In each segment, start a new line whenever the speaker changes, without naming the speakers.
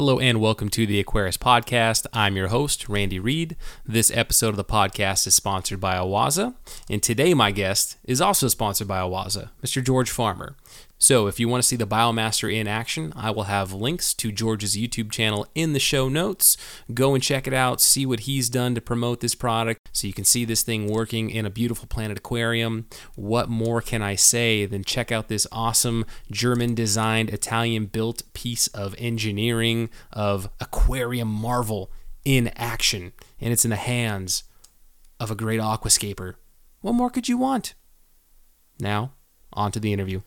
Hello and welcome to the Aquarist Podcast. I'm your host, Randy Reed. This episode of the podcast is sponsored by OASE, and today my guest is also sponsored by OASE, Mr. George Farmer. So, if you want to see the Biomaster in action, I will have links to George's YouTube channel in the show notes. Go and check it out, see what he's done to promote this product so you can see this thing working in a beautiful planted aquarium. What more can I say than check out this awesome German designed, Italian built piece of engineering of aquarium marvel in action? And it's in the hands of a great aquascaper. What more could you want? Now, on to the interview.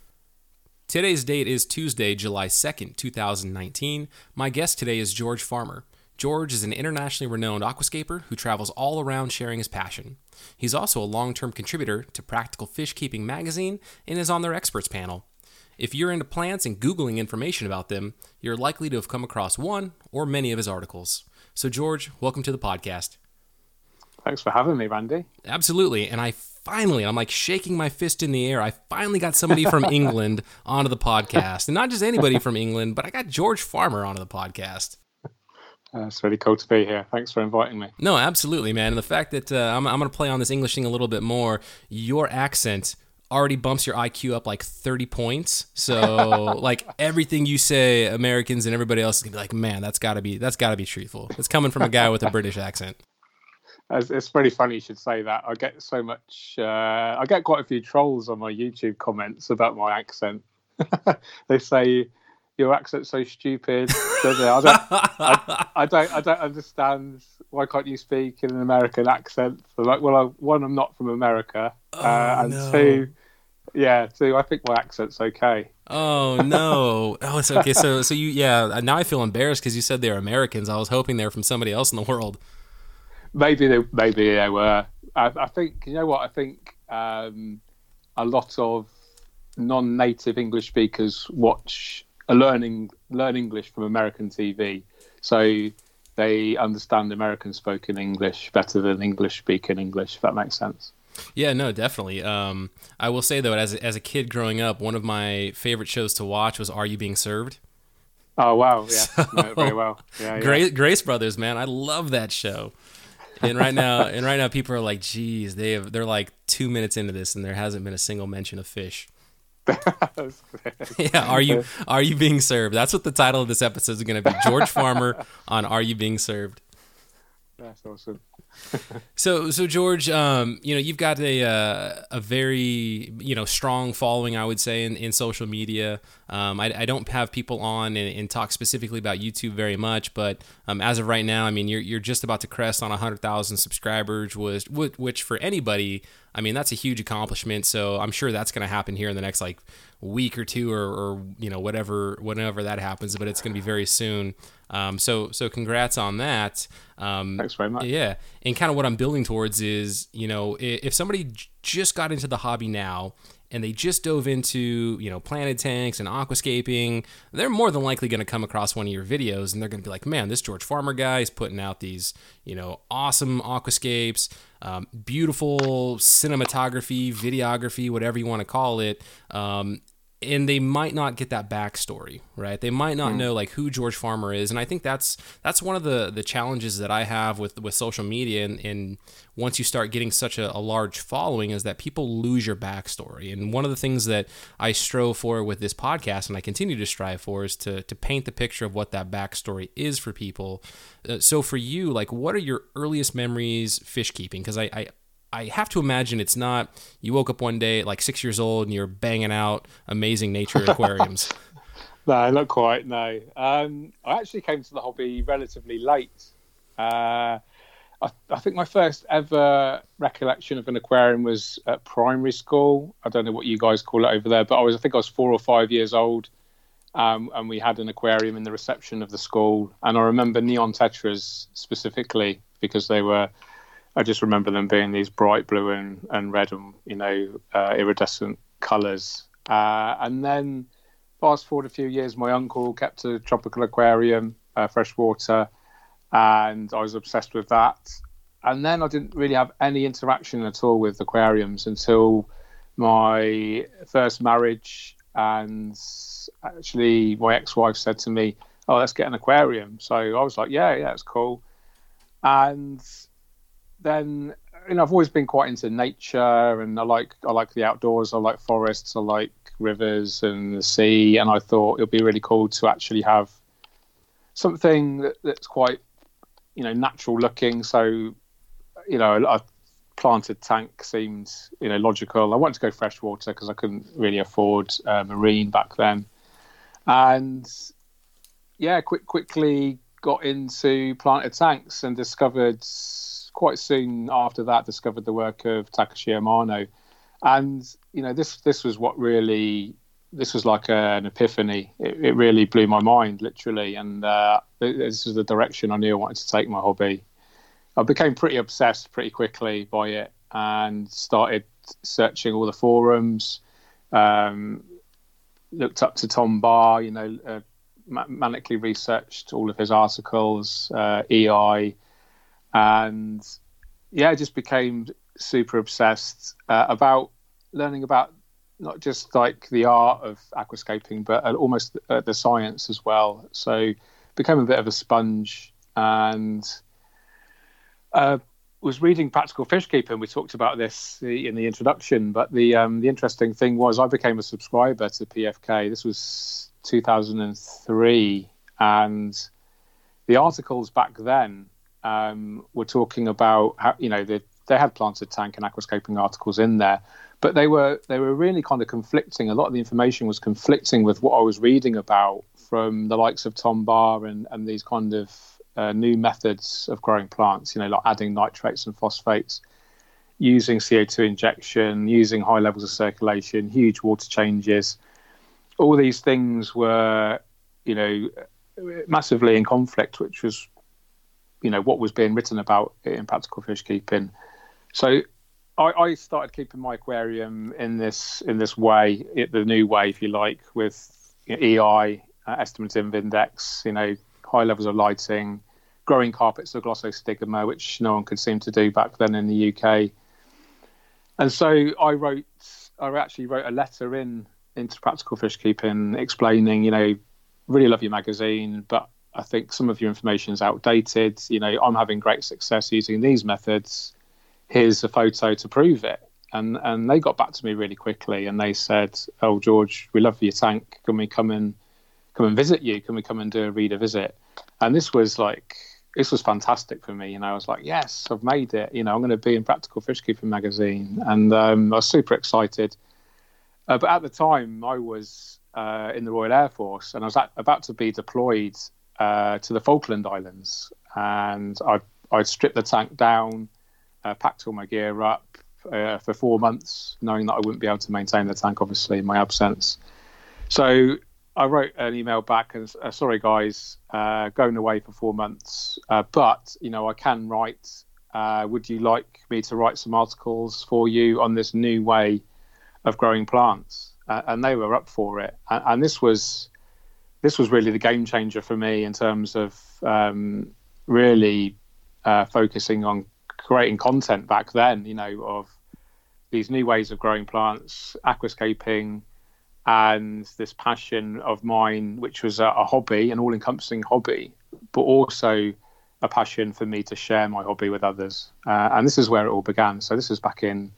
Today's date is Tuesday, July 2nd, 2019. My guest today is George Farmer. George is an internationally renowned aquascaper who travels all around sharing his passion. He's also a long term contributor to Practical Fish Keeping magazine and is on their experts panel. If you're into plants and Googling information about them, you're likely to have come across one or many of his articles. So, George, welcome to the podcast.
Thanks for having me, Randy.
Absolutely. And I finally, I'm like shaking my fist in the air. I finally got somebody from England onto the podcast. And not just anybody from England, but I got George Farmer onto the podcast.
Uh, it's really cool to be here. Thanks for inviting me.
No, absolutely, man. And the fact that uh, I'm, I'm going to play on this English thing a little bit more, your accent already bumps your IQ up like 30 points. So like everything you say, Americans and everybody else is gonna be like, man, that's gotta be that's gotta be truthful. It's coming from a guy with a British accent.
It's pretty funny you should say that. I get so much. Uh, I get quite a few trolls on my YouTube comments about my accent. they say your accent's so stupid. I don't, I, I, don't, I don't understand. Why can't you speak in an American accent? So like, well, I, one, I'm not from America,
oh,
uh, and
no.
two, yeah, two, I think my accent's okay.
Oh no! Oh, it's okay. So, so you, yeah. Now I feel embarrassed because you said they're Americans. I was hoping they're from somebody else in the world.
Maybe they, maybe they were. I, I think you know what I think. Um, a lot of non-native English speakers watch uh, learning learn English from American TV, so they understand American spoken English better than English speaking English. If that makes sense.
Yeah, no, definitely. Um, I will say though, as a, as a kid growing up, one of my favorite shows to watch was Are You Being Served?
Oh wow, yeah, so, no, very well. Yeah,
Grace, yeah. Grace Brothers, man, I love that show. And right now, and right now, people are like, "Geez, they have." They're like two minutes into this, and there hasn't been a single mention of fish. yeah, are you are you being served? That's what the title of this episode is going to be. George Farmer on Are You Being Served?
That's awesome.
so so George, um, you know you've got a uh, a very you know strong following, I would say, in, in social media. Um, I, I, don't have people on and, and, talk specifically about YouTube very much, but um, as of right now, I mean you're you're just about to crest on hundred thousand subscribers, was which for anybody, I mean that's a huge accomplishment. So I'm sure that's going to happen here in the next like week or two, or, or you know whatever whenever that happens, but it's going to be very soon. Um, so so congrats on that.
Um, Thanks very much.
Yeah, and kind of what I'm building towards is you know if somebody just got into the hobby now and they just dove into you know planted tanks and aquascaping, they're more than likely going to come across one of your videos and they're going to be like, man, this George Farmer guy is putting out these you know awesome aquascapes, um, beautiful cinematography, videography, whatever you want to call it. Um, and they might not get that backstory, right? They might not mm. know like who George Farmer is, and I think that's that's one of the the challenges that I have with with social media. And, and once you start getting such a, a, large following, is that people lose your backstory. And one of the things that I strove for with this podcast, and I continue to strive for, is to to paint the picture of what that backstory is for people. Uh, so for you, like, what are your earliest memories fish keeping? Because I, I I have to imagine it's not you woke up one day at like six years old and you're banging out amazing nature aquariums.
no, not quite. No, um, I actually came to the hobby relatively late. Uh, I, I, think my first ever recollection of an aquarium was at primary school. I don't know what you guys call it over there, but I was I think I was four or five years old, um, and we had an aquarium in the reception of the school. And I remember neon tetras specifically because they were I just remember them being these bright blue and, and red and you know uh, iridescent colours. Uh, and then fast forward a few years, my uncle kept a tropical aquarium, uh, freshwater, and I was obsessed with that. And then I didn't really have any interaction at all with aquariums until my first marriage. And actually, my ex-wife said to me, oh, let's get an aquarium. So I was like, yeah, yeah, it's cool. And then you know, I've always been quite into nature, and I like I like the outdoors. I like forests. I like rivers and the sea. And I thought it'd be really cool to actually have something that, that's quite you know natural looking. So you know, a planted tank seemed you know logical. I wanted to go freshwater because I couldn't really afford uh, marine back then, and yeah, quick quickly got into planted tanks and discovered quite soon after that discovered the work of Takashi Amano, and you know this this was what really this was like a, an epiphany. It, it, really blew my mind, literally, and uh, this is the direction I knew I wanted to take my hobby. I became pretty obsessed pretty quickly by it and started searching all the forums. Um, looked up to Tom Barr, you know, uh, manically researched all of his articles, uh, EI, and yeah, I just became super obsessed uh, about learning about not just like the art of aquascaping, but uh, almost uh, the science as well. So became a bit of a sponge and uh, was reading Practical Fish Keeping. We talked about this in the introduction, but the um, the interesting thing was I became a subscriber to PFK. This was 2003, and the articles back then um, were talking about how you know they, they had planted tank and aquascaping articles in there, but they were they were really kind of conflicting. A lot of the information was conflicting with what I was reading about from the likes of Tom Barr and, and these kind of uh, new methods of growing plants. You know, like adding nitrates and phosphates, using CO2 injection, using high levels of circulation, huge water changes. All these things were, you know, massively in conflict, which was you know what was being written about in practical fish keeping. So I, I started keeping my aquarium in this in this way, the new way, if you like, with you know, EI uh, estimative index, you know, high levels of lighting, growing carpets of glossostigma, which no one could seem to do back then in the UK. And so I wrote, I actually wrote a letter in into practical fish keeping, explaining, you know, really love your magazine, but I think some of your information is outdated. You know, I'm having great success using these methods. Here's a photo to prove it. And and they got back to me really quickly and they said, "Oh, George, we love your tank. Can we come and come and visit you? Can we come and do a reader visit?" And this was like this was fantastic for me. Know, I was like, "Yes, I've made it. You know, I'm going to be in Practical Fish Keeping magazine," and um, I was super excited. Uh, but at the time, I was uh, in the Royal Air Force and I was at, about to be deployed uh, to the Falkland Islands, and I I stripped the tank down, uh, packed all my gear up uh, for four months, knowing that I wouldn't be able to maintain the tank, obviously in my absence. So I wrote an email back and uh, sorry guys, uh, going away for four months, but you know I can write. would you like me to write some articles for you on this new way of growing plants? and they were up for it, and, and this was this was really the game changer for me in terms of um, really uh, focusing on creating content back then. You know, of these new ways of growing plants, aquascaping, and this passion of mine, which was a, a hobby, an all-encompassing hobby, but also a passion for me to share my hobby with others. Uh, and this is where it all began. So this was back in,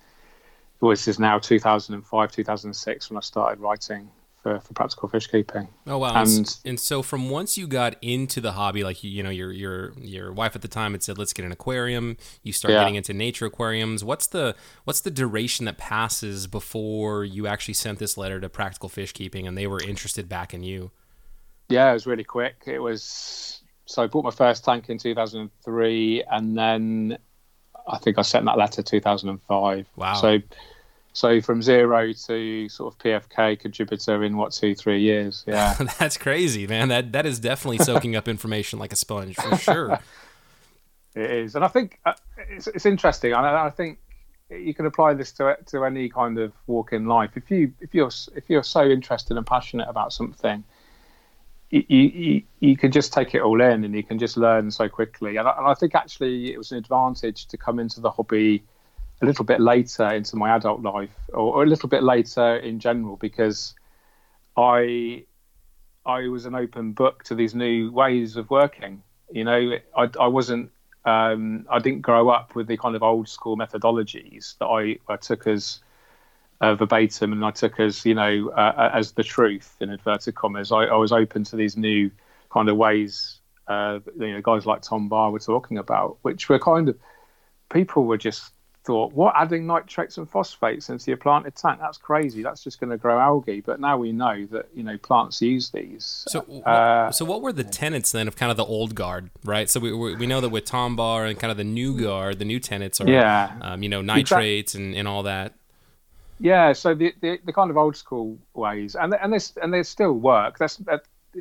well, this is now 2005, 2006 when I started writing for, for practical fish keeping.
Oh wow! And and so from once you got into the hobby, like you, you know your your your wife at the time had said, "Let's get an aquarium." You start yeah. getting into nature aquariums. What's the what's the duration that passes before you actually sent this letter to Practical Fish Keeping and they were interested back in you?
Yeah, it was really quick. It was so I bought my first tank in 2003, and then I think I sent that letter 2005. Wow! So so from zero to sort of PFK contributor in what two three years? Yeah,
that's crazy, man. That that is definitely soaking up information like a sponge for sure.
it is, and I think uh, it's, it's interesting. I, I think you can apply this to to any kind of walk in life. If you if you're if you're so interested and passionate about something, you, you, you can just take it all in and you can just learn so quickly. And I, and I think actually it was an advantage to come into the hobby a little bit later into my adult life, or, or a little bit later in general, because I I was an open book to these new ways of working. You know, I, I wasn't, um, I didn't grow up with the kind of old school methodologies that I, I took as uh, verbatim and I took as, you know, uh, as the truth in inverted commas. I, I was open to these new kind of ways, uh, you know, guys like Tom Barr were talking about, which were kind of, people were just thought, what adding nitrates and phosphates into your planted tank? That's crazy. That's just going to grow algae. But now we know that you know plants use these.
So, uh, so what were the tenets then of kind of the old guard, right? So we we know that with Tom Barr and kind of the new guard, the new tenets are, yeah, um, you know, nitrates and, and all that.
Yeah, so the, the, the kind of old school ways, and and this and they still work. Let's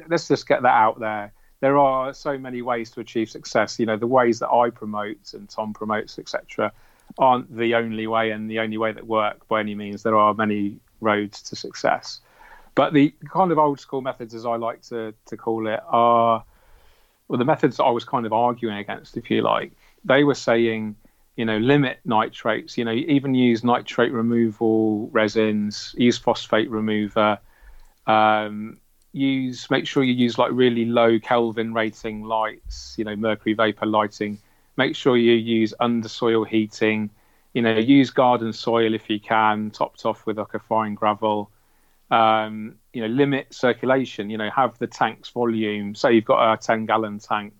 let's just get that out there. There are so many ways to achieve success. You know, the ways that I promote and Tom promotes, etc aren't the only way and the only way that work by any means. There are many roads to success. But the kind of old school methods, as I like to, to call it, are well, the methods that I was kind of arguing against, if you like. They were saying, you know, limit nitrates, you know, even use nitrate removal resins, use phosphate remover, um, use, make sure you use like really low Kelvin rating lights, you know, mercury vapor lighting Make sure you use under soil heating. You know, use garden soil if you can, topped off with like a fine gravel. Um, you know, limit circulation. You know, have the tank's volume. Say you've got a ten gallon tank.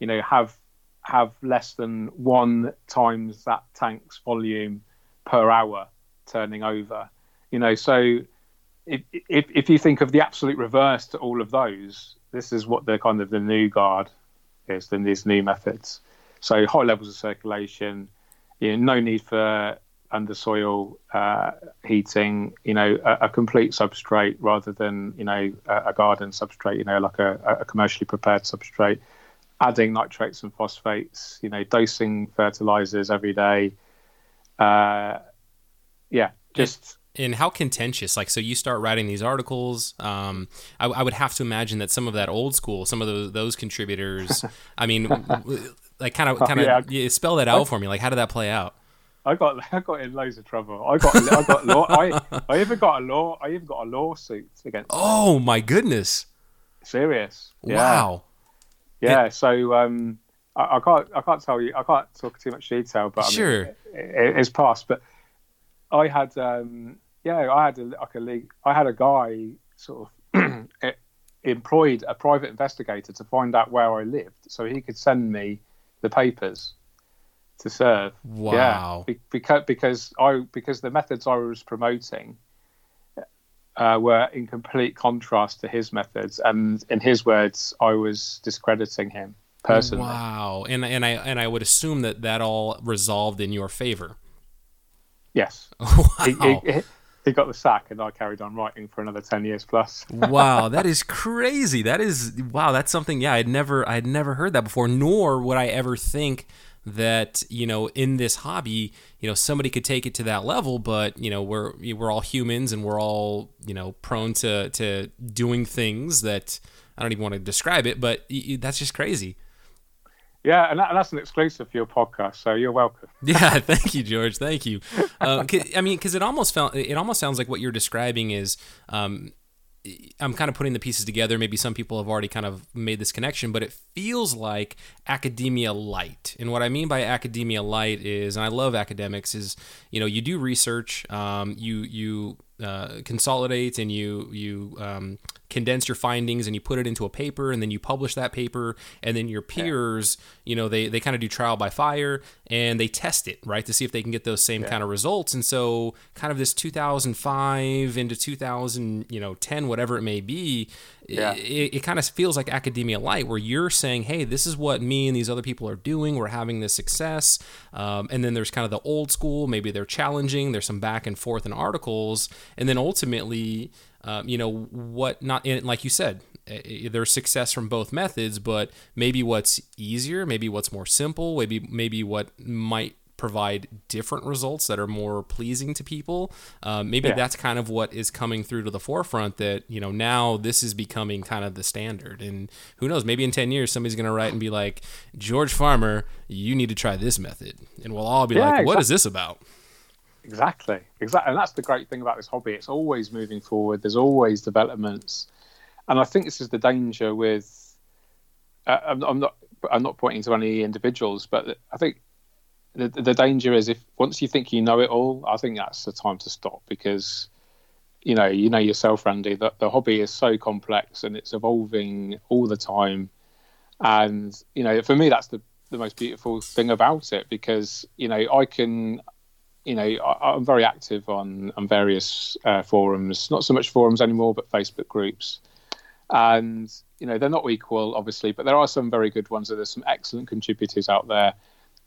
You know, have have less than one times that tank's volume per hour turning over. You know, so if, if, if you think of the absolute reverse to all of those, this is what the kind of the new guard is, then these new methods. So high levels of circulation, you know, no need for under soil uh, heating, you know, a, a, complete substrate rather than, you know, a, a, garden substrate, you know, like a, a commercially prepared substrate, adding nitrates and phosphates, you know, dosing fertilizers every day. Uh, yeah, just
and how contentious like so you start writing these articles um, I, I, would have to imagine that some of that old school some of those, those contributors i mean like kind of kind of yeah. yeah, spell that out I, for me like how did that play out
I got I got in loads of trouble. I got I got law. I I even got a law. I even got a lawsuit against.
Oh them. my goodness!
Serious?
Yeah. Wow.
Yeah. It, so um, I, I, can't I can't tell you I can't talk too much detail, but I
sure,
mean, it, it's past. But I had um, yeah, I had a, like a league. I had a guy sort of employed a private investigator to find out where I lived, so he could send me the papers to serve.
Wow.
Yeah, because because I because the methods I was promoting uh, were in complete contrast to his methods, and in his words, I was discrediting him personally.
Wow. And and I and I would assume that that all resolved in your favor.
Yes.
Wow. He,
he, he got the sack, and I carried on writing for another ten years plus.
wow, that is crazy. That is wow. That's something. Yeah, I'd never, I had never heard that before. Nor would I ever think that you know in this hobby you know somebody could take it to that level but you know we're we're all humans and we're all you know prone to to doing things that I don't even want to describe it but that's just crazy
yeah, and, that, and, that's an exclusive for your podcast, so you're welcome.
yeah, thank you, George. Thank you. Uh, I mean, because it almost felt it almost sounds like what you're describing is. Um, I'm kind of putting the pieces together. Maybe some people have already kind of made this connection, but it feels like academia light. And what I mean by academia light is, and I love academics, is you know you do research, um, you you uh, consolidate and you you um, condense your findings and you put it into a paper and then you publish that paper and then your peers you know they, they kind of do trial by fire and they test it right to see if they can get those same yeah. kind of results and so kind of this 2005 into 2000 you know 10 whatever it may be yeah. it, it kind of feels like academia light where you're saying hey this is what me and these other people are doing we're having this success um, and then there's kind of the old school maybe they're challenging there's some back and forth in articles and then ultimately um, you know what not in like you said there's success from both methods but maybe what's easier maybe what's more simple maybe maybe what might provide different results that are more pleasing to people um, maybe yeah. that's kind of what is coming through to the forefront that you know now this is becoming kind of the standard and who knows maybe in 10 years somebody's going to write and be like george farmer you need to try this method and we'll all be yeah, like what exactly. is this about
Exactly, exactly, and that's the great thing about this hobby. It's always moving forward. There's always developments, and I think this is the danger with. Uh, I'm, I'm not. I'm not pointing to any individuals, but I think the, the danger is if once you think you know it all, I think that's the time to stop because you know you know yourself, Randy. That the hobby is so complex and it's evolving all the time, and you know for me that's the the most beautiful thing about it because you know I can you know, I, am very active on on various uh, forums. Not so much forums anymore, but Facebook groups. And you know, they're not equal, obviously, but there are some very good ones. There's some excellent contributors out there,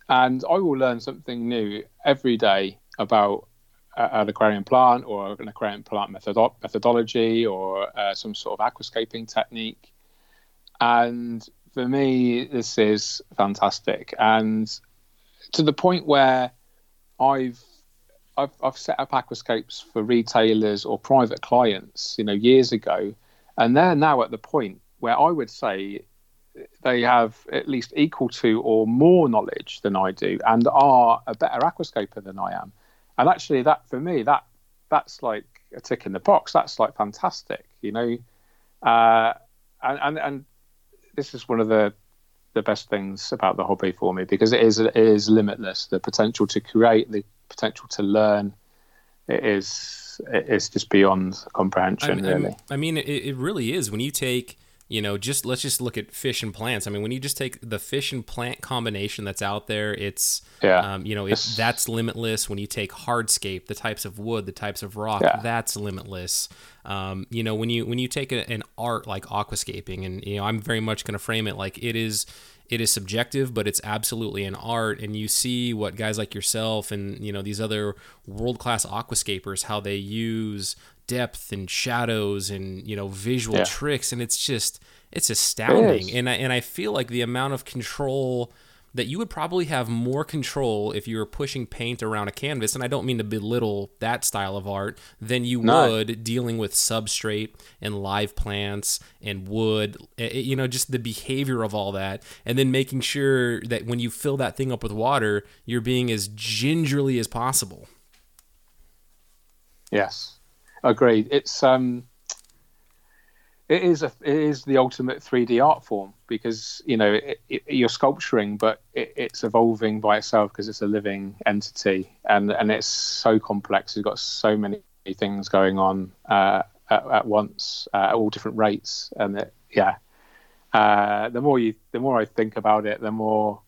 and I will learn something new every day about an aquarium plant or an aquarium plant methodo- methodology or uh, some sort of aquascaping technique. And for me, this is fantastic, and to the point where I've I've, I've set up aquascapes for retailers or private clients, you know, years ago, and they're now at the point where I would say they have at least equal to or more knowledge than I do, and are a better aquascaper than I am. And actually, that for me, that that's like a tick in the box. That's like fantastic, you know. Uh, and, and and this is one of the the best things about the hobby for me because it is it is limitless. The potential to create, the potential to learn, it is it is just beyond comprehension.
I,
really,
I mean, it, it really is. When you take you know just let's just look at fish and plants. I mean when you just take the fish and plant combination that's out there it's
yeah.
um, you know it, that's limitless. When you take hardscape the types of wood the types of rock
Yeah.
that's limitless. Um, you know when you when you take a, an art like aquascaping and you know i'm very much going to frame it like it is it is subjective but it's absolutely an art and you see what guys like yourself and you know these other world-class aquascapers how they use depth and shadows and you know visual
Yeah.
tricks and it's just it's astounding
is.
and I, and I feel like the amount of control that you would probably have more control if you were pushing paint around a canvas and I don't mean to belittle that style of art than you would dealing with substrate and live plants and wood eh, eh, you know just the behavior of all that and then making sure that when you fill that thing up with water you're being as gingerly as possible.
Yes, agreed. It's um, it is a it is the ultimate 3D art form because you know it, it, you're sculpturing, but it, it's evolving by itself because it's a living entity, and and it's so complex. It's got so many things going on uh, at, at once uh, at all different rates, and it, yeah. Uh, the more you, the more I think about it, the more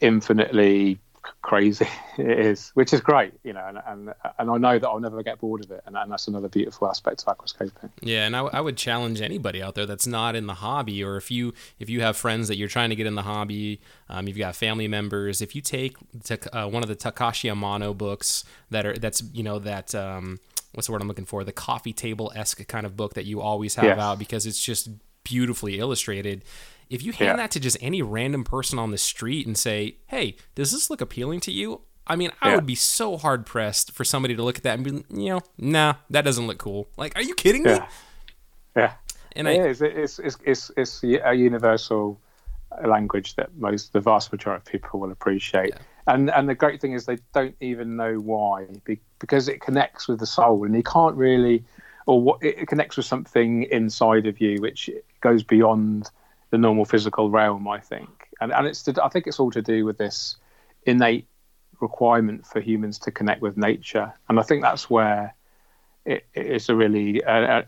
infinitely crazy it is, which is great, you know, and and, and I know that I'll never get bored of it, and, and that's another beautiful aspect of aquascaping.
Yeah, and I, I would challenge anybody out there that's not in the hobby, or if you if you have friends that you're trying to get in the hobby, um, you've got family members. If you take Tak- uh, one of the Takashi Amano books that are that's you know that um, what's the word I'm looking for, the coffee table esque kind of book that you always have
Yes.
out because it's just beautifully illustrated. If you hand
Yeah.
that to just any random person on the street and say, "Hey, does this look appealing to you?" I mean, I
Yeah.
would be so hard pressed for somebody to look at that and be, you know, nah, that doesn't look cool. Like, are you kidding me?
Yeah, yeah,
And
it
I,
is. It's it's it's it's a universal language that most the vast majority of people will appreciate. And and the great thing is they don't even know why because it connects with the soul, and you can't really, or what it it connects with something inside of you which goes beyond the normal physical realm. I think, and and it's to, I think it's all to do with this innate requirement for humans to connect with nature, and I think that's where it, it's a really a,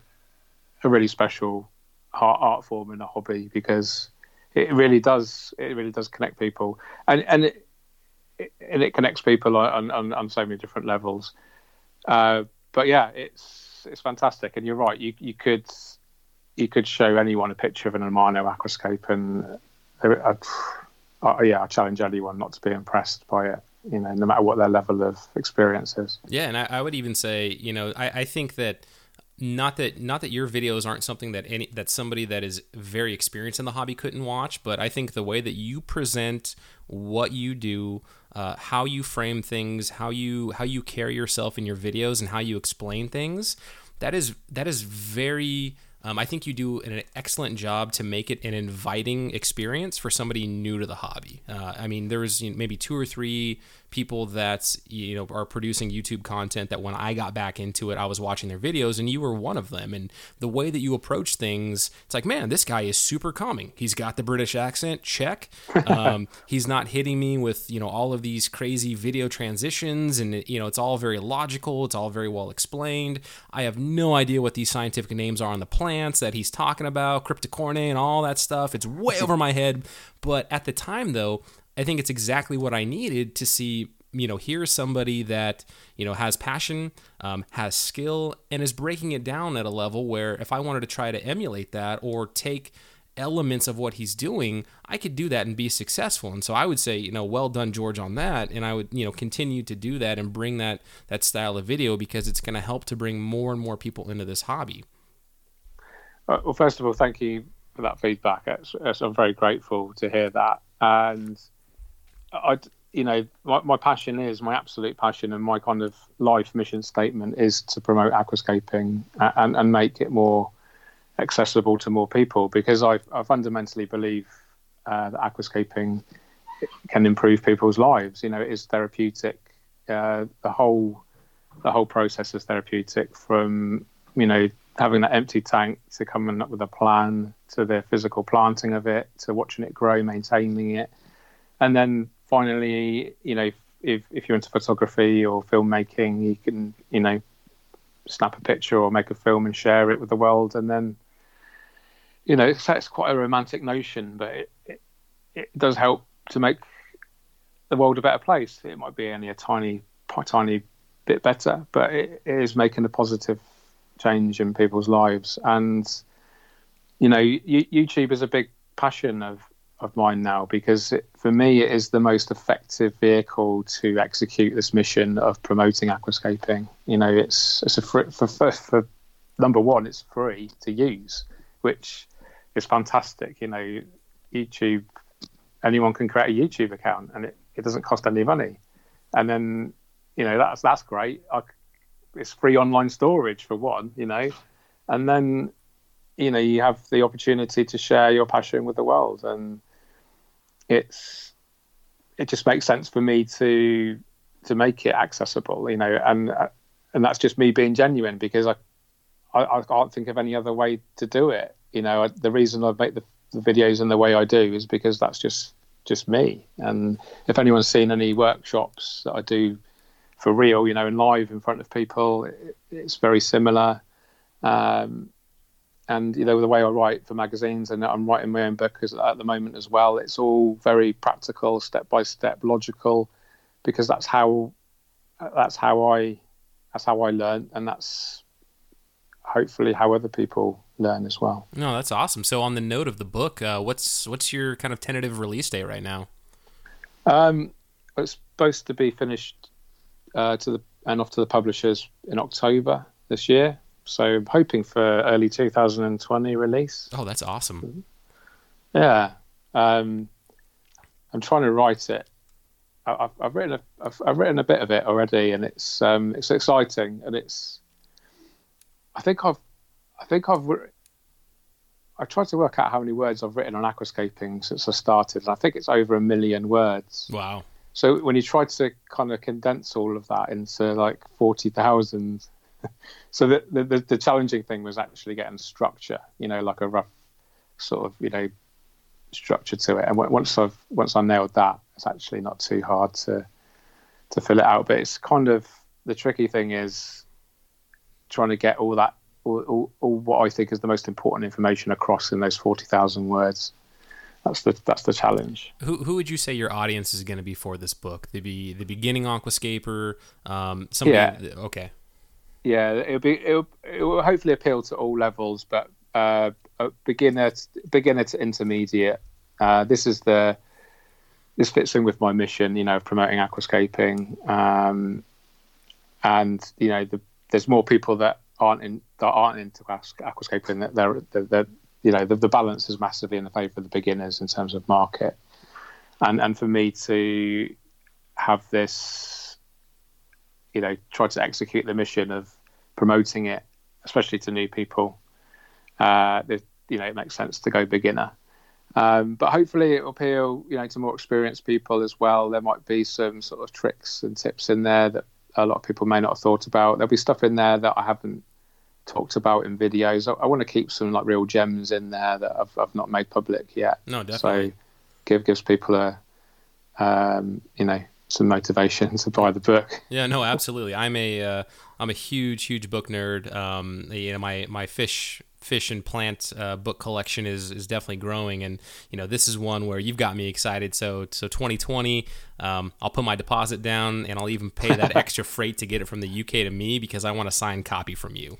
really special art, art form and a hobby because it really does it really does connect people and and it, it and it connects people on, on, on so many different levels. Uh, but yeah, it's it's fantastic, and you're right. You you could you could show anyone a picture of an Amano aquascape, and yeah, I challenge anyone not to be impressed by it. You know, no matter what their level of experience is.
Yeah, and I, I would even say, you know, I, I think that not that not that your videos aren't something that any that somebody that is very experienced in the hobby couldn't watch, but I think the way that you present what you do, uh, how you frame things, how you how you carry yourself in your videos, and how you explain things, that is that is very Um, I think you do an excellent job to make it an inviting experience for somebody new to the hobby. Uh, I mean, there's you know, maybe two or three people that you know are producing YouTube content that when I got back into it, I was watching their videos, and you were one of them. And the way that you approach things, it's like, man, this guy is super calming. He's got the British accent, check. Um, he's not hitting me with you know all of these crazy video transitions, and you know it's all very logical. It's all very well explained. I have no idea what these scientific names are on the plants that he's talking about, cryptococcinae and all that stuff. It's way over my head. But at the time, though, I think it's exactly what I needed to see. You know, here's somebody that you know has passion, um, has skill, and is breaking it down at a level where if I wanted to try to emulate that or take elements of what he's doing, I could do that and be successful. And so I would say, you know, well done, George, on that. And I would, you know, continue to do that and bring that that style of video because it's going to help to bring more and more people into this hobby.
Uh, well, first of all, thank you for that feedback. I'm very grateful to hear that. And I, you know, my, my, passion is my absolute passion, and my kind of life mission statement is to promote aquascaping and, and make it more accessible to more people because I, I fundamentally believe uh, that aquascaping can improve people's lives. You know, it is therapeutic. Uh, the whole the whole process is therapeutic from you know having that empty tank to coming up with a plan to the physical planting of it to watching it grow, maintaining it, and then finally, you know, if if you're into photography or filmmaking, you can you know snap a picture or make a film and share it with the world, and then you know, it's, it's quite a romantic notion, but it, it, it does help to make the world a better place. It might be only a tiny, tiny bit better, but it, it is making a positive change in people's lives. And you know, YouTube is a big passion of of mine now because it, for me it is the most effective vehicle to execute this mission of promoting aquascaping. You know, it's it's a free, for, for for number one, it's free to use, which is fantastic. You know, YouTube, anyone can create a YouTube account, and it, it doesn't cost any money. And then, you know, that's that's great. I, it's free online storage for one. You know, and then, you know, you have the opportunity to share your passion with the world, and it's it just makes sense for me to to make it accessible. You know, and and that's just me being genuine because I I, I can't think of any other way to do it you know, the reason I make the, the videos in the way I do is because that's just just me. And if anyone's seen any workshops that I do for real, you know, in live in front of people, it, it's very similar. Um, and you know the way I write for magazines, and I'm writing my own book at the moment as well. It's all very practical, step by step, logical, because that's how that's how I that's how I learn, and that's hopefully how other people learn as well.
No, that's awesome. So on the note of the book, uh, what's what's your kind of tentative release date right now?
Um, it's supposed to be finished uh, to the and off to the publishers in October this year. So I'm hoping for early 2020 release.
Oh, that's awesome.
Yeah, um, I'm trying to write it. I've, I've written a, I've, I've, written a bit of it already, and it's um, it's exciting, and it's. I think I've I think I've I tried to work out how many words I've written on aquascaping since I started, and I think it's over a million words.
Wow!
So when you try to kind of condense all of that into like forty thousand, so the, the the challenging thing was actually getting structure. You know, like a rough sort of you know structure to it. And once I've once I nailed that, it's actually not too hard to to fill it out. But it's kind of the tricky thing is trying to get all that all, all, what I think is the most important information across in those forty thousand words. That's the that's the challenge.
Who who would you say your audience is going to be for this book? The be the beginning aquascaper. Um, somebody, yeah. Okay.
Yeah, it'll be it'll, it will hopefully appeal to all levels, but uh, beginner beginner to intermediate. Uh, this is the this fits in with my mission, you know, of promoting aquascaping. Um, and you know, the, there's more people that aren't in that aren't into aquascaping that they're, they're, you know the, the, balance is massively in the favour of the beginners in terms of market and and for me to have this you know try to execute the mission of promoting it especially to new people uh, you know, it makes sense to go beginner. Um, but hopefully it will appeal, you know, to more experienced people as well. There might be some sort of tricks and tips in there that a lot of people may not have thought about. There'll be stuff in there that I haven't talked about in videos. I, I want to keep some like real gems in there that I've, I've not made public yet.
No, definitely.
So give gives people a, um, you know, some motivation to buy the book.
Yeah, no, absolutely. I'm a uh, a huge huge book nerd. Um, you know, my my fish fish and plant uh, book collection is is definitely growing, and you know this is one where you've got me excited. So so 2020, um, I'll put my deposit down, and I'll even pay that extra freight to get it from the UK to me because I want a signed copy from you.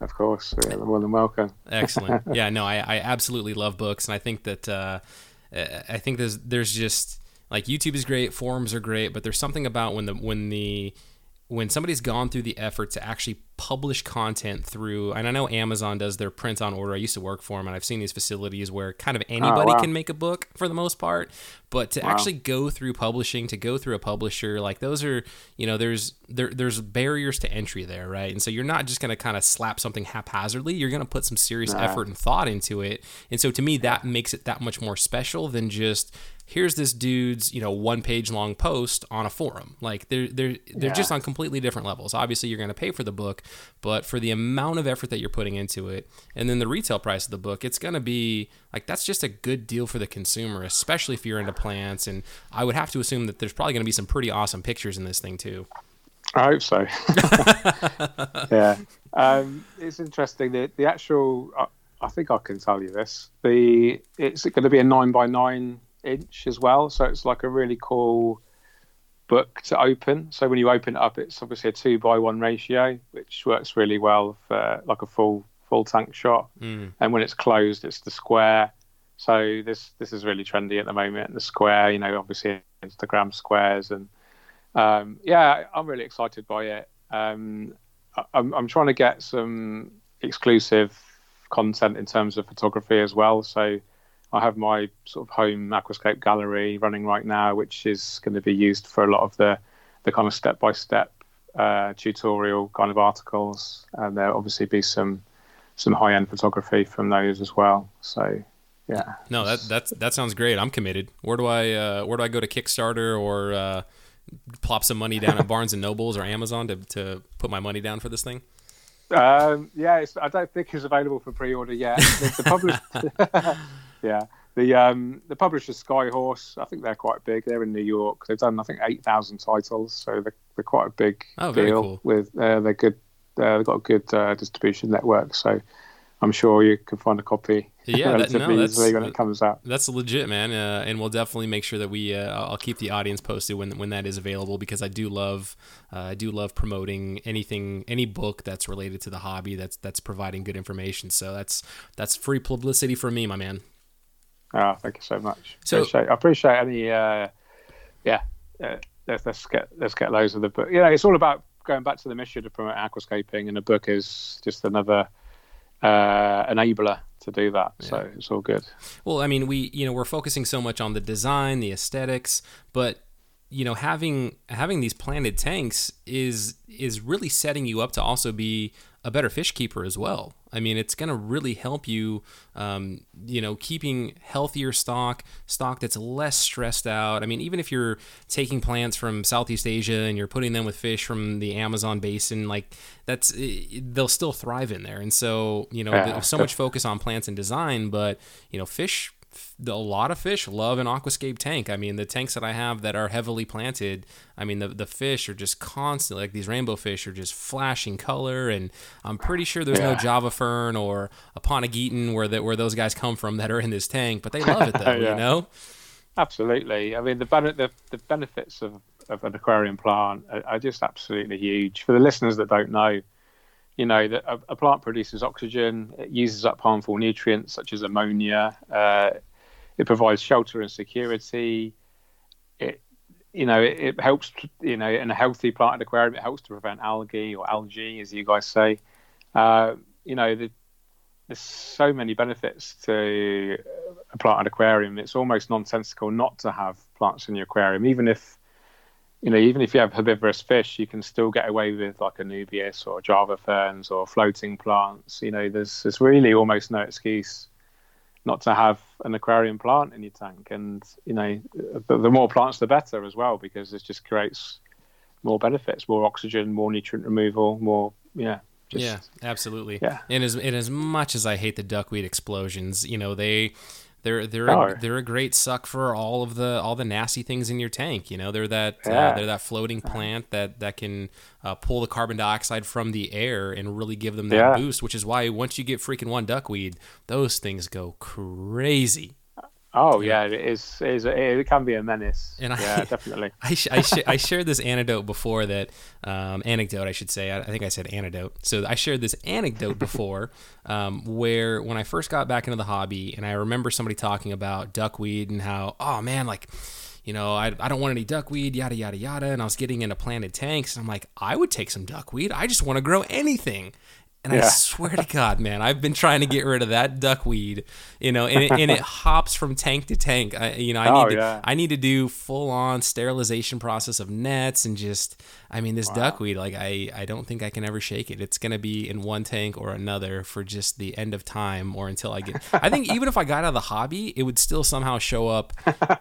Of course, yeah, more than welcome.
Excellent. Yeah, no, I, I absolutely love books, and I think that uh, I think there's there's just like YouTube is great, forums are great, but there's something about when the when the when somebody's gone through the effort to actually publish content through and i know amazon does their print on order i used to work for them and i've seen these facilities where kind of oh, anybody oh, wow. can make a book for the most part but to wow. actually go through publishing to go through a publisher like those are you know there's there, there's barriers to entry there right and so you're not just going to kind of slap something haphazardly you're going to put some serious effort and thought into it and so to me that makes it that much more special than just here's this dude's you know one page long post on a forum. Like they're they're they're yeah. just on completely different levels. Obviously you're going to pay for the book but for the amount of effort that you're putting into it and then the retail price of the book it's going to be like that's just a good deal for the consumer especially if you're into plants and i would have to assume that there's probably going to be some pretty awesome pictures in this thing too.
I hope so. Yeah. Um, it's interesting the, the actual I, I think i can tell you this. The it's going to be a nine by nine inch as well. So it's like a really cool book to open. So when you open it up, it's obviously a two by one ratio, which works really well for like a full full tank shot. Mm. And when it's closed, it's the square. So this this is really trendy at the moment. The square, you know, obviously Instagram squares, and um, yeah, I'm really excited by it. Um, I'm, I'm trying to get some exclusive content in terms of photography as well. So I have my sort of home aquascape gallery running right now, which is going to be used for a lot of the the kind of step by step tutorial kind of articles, and there'll obviously be some some high end photography from those as well. So yeah.
No, that that's that sounds great. I'm committed. Where do I uh, where do I go to Kickstarter or uh, plop some money down at Barnes and Nobles or Amazon to to put my money down for this thing?
Um, yeah, I don't think it's available for pre-order yet. The, the published, yeah. The um, the publisher Skyhorse, I think they're quite big. They're in New York. They've done I think eight thousand titles, so they're, they're quite a big
oh,
deal.
Cool.
With uh, they're good. Uh, they've got a good uh, distribution network, so I'm sure you can find a copy
yeah, relatively
that, no, easily when it comes out.
That's legit, man, uh, and we'll definitely make sure that we. Uh, I'll keep the audience posted when when that is available because I do love uh, I do love promoting anything any book that's related to the hobby that's that's providing good information. So that's that's free publicity for me, my man.
Oh, thank you so much. So appreciate, I appreciate any. Uh, yeah, uh, let's, let's get let's get loads of the book. You know, it's all about going back to the mission to promote aquascaping, and the book is just another uh, enabler to do that. Yeah. So it's all good.
Well, I mean, we you know we're focusing so much on the design, the aesthetics, but you know having having these planted tanks is is really setting you up to also be a better fish keeper as well. I mean, it's going to really help you, um, you know, keeping healthier stock, stock that's less stressed out. I mean, even if you're taking plants from Southeast Asia and you're putting them with fish from the Amazon basin, like that's they'll still thrive in there. And so, you know, yeah. so much focus on plants and design, but you know, fish a lot of fish love an aquascape tank. I mean, the tanks that I have that are heavily planted, I mean, the, the fish are just constant. Like these rainbow fish are just flashing color, and I'm pretty sure there's yeah. no Java fern or Aponogeton where that where those guys come from that are in this tank, but they love it though, yeah. you know.
Absolutely. I mean, the the, the benefits of, of an aquarium plant are, are just absolutely huge. For the listeners that don't know, you know that a, a, plant produces oxygen it uses up harmful nutrients such as ammonia uh, it provides shelter and security. It, you know, it, it, helps. You know, in a healthy planted aquarium, it helps to prevent algae or algae, as you guys say. Uh, you know, the, there's so many benefits to a planted aquarium. It's almost nonsensical not to have plants in your aquarium, even if you know, even if you have herbivorous fish, you can still get away with like Anubias or Java ferns or floating plants. You know, there's there's really almost no excuse not to have an aquarium plant in your tank. And you know, the, the more plants, the better as well, because it just creates more benefits, more oxygen, more nutrient removal, more yeah. Just,
yeah, absolutely.
Yeah.
And as and as much as I hate the duckweed explosions, you know they they're they're a, they're a great suck for all of the all the nasty things in your tank. You know they're that uh, they're that floating plant that that can uh, pull the carbon dioxide from the air and really give them that
Yeah.
boost. Which is why once you get freaking one duckweed, those things go crazy.
Oh yeah, it is. It, is it can be a menace.
And I-
yeah, definitely.
I, sh- I, sh- I shared this anecdote before that um, anecdote I should say I, I think I said anecdote so I shared this anecdote before um, where when I first got back into the hobby and I remember somebody talking about duckweed and how oh man like you know I, I don't want any duckweed yada yada yada and I was getting into planted tanks and I'm like I would take some duckweed I just want to grow anything and I swear to God, man, I've been trying to get rid of that duckweed, you know, and it, and it hops from tank to tank. I, you know, I
Oh,
need to,
yeah.
I need to do full on sterilization process of nets and just, I mean, this duckweed, like I, I don't think I can ever shake it. It's gonna be in one tank or another for just the end of time or until I get. I think even if I got out of the hobby, it would still somehow show up.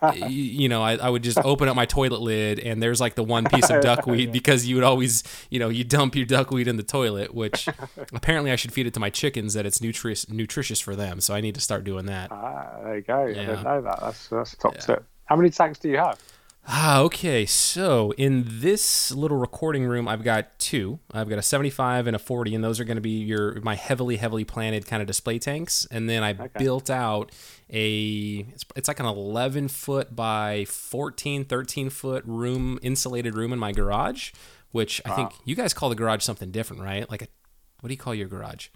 y- you know, I, I would just open up my toilet lid and there's like the one piece of duckweed because you would always, you know, you dump your duckweed in the toilet, which apparently I should feed it to my chickens that it's nutritious nutritious for them. So I need to start doing that.
Ah, there you go. I didn't know that. That's that's a top tip. How many tanks do you have?
Ah, okay. So in this little recording room, I've got two. I've got a 75 and a 40, and those are going to be your my heavily, heavily planted kind of display tanks. And then I built out a it's, it's like an 11 foot by 14, 13 foot room, insulated room in my garage, which I think you guys call the garage something different, right? Like a what do you call your garage?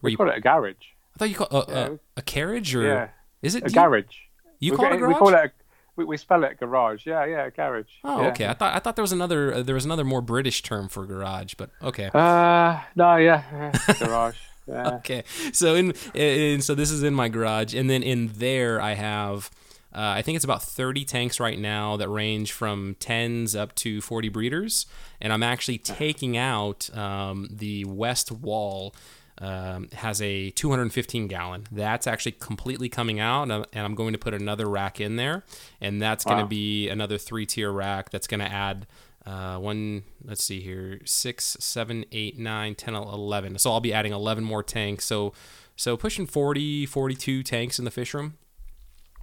Where
We
you?
call it a garage.
I thought you call a,
Yeah.
a, a carriage or
Yeah.
is it
A
you-
garage.
You,
we,
call it a
we call it. A, we, we spell it garage. Yeah, yeah, a garage.
Oh,
Yeah.
okay. I thought I thought there was another uh, there was another more British term for garage, but okay.
Uh, no, yeah, yeah, garage.
Okay. So in, in so this is in my garage, and then in there I have. Uh, I think it's about 30 tanks right now that range from 10s up to 40 breeders. And I'm actually taking out um, the west wall. Um, has a 215 gallon. That's actually completely coming out, and I'm, and I'm going to put another rack in there, and that's going to be another three tier rack. That's going to add uh, one. Let's see here, six, seven, eight, nine, 10, 11. So I'll be adding 11 more tanks. So so pushing 40, 42 tanks in the fish room.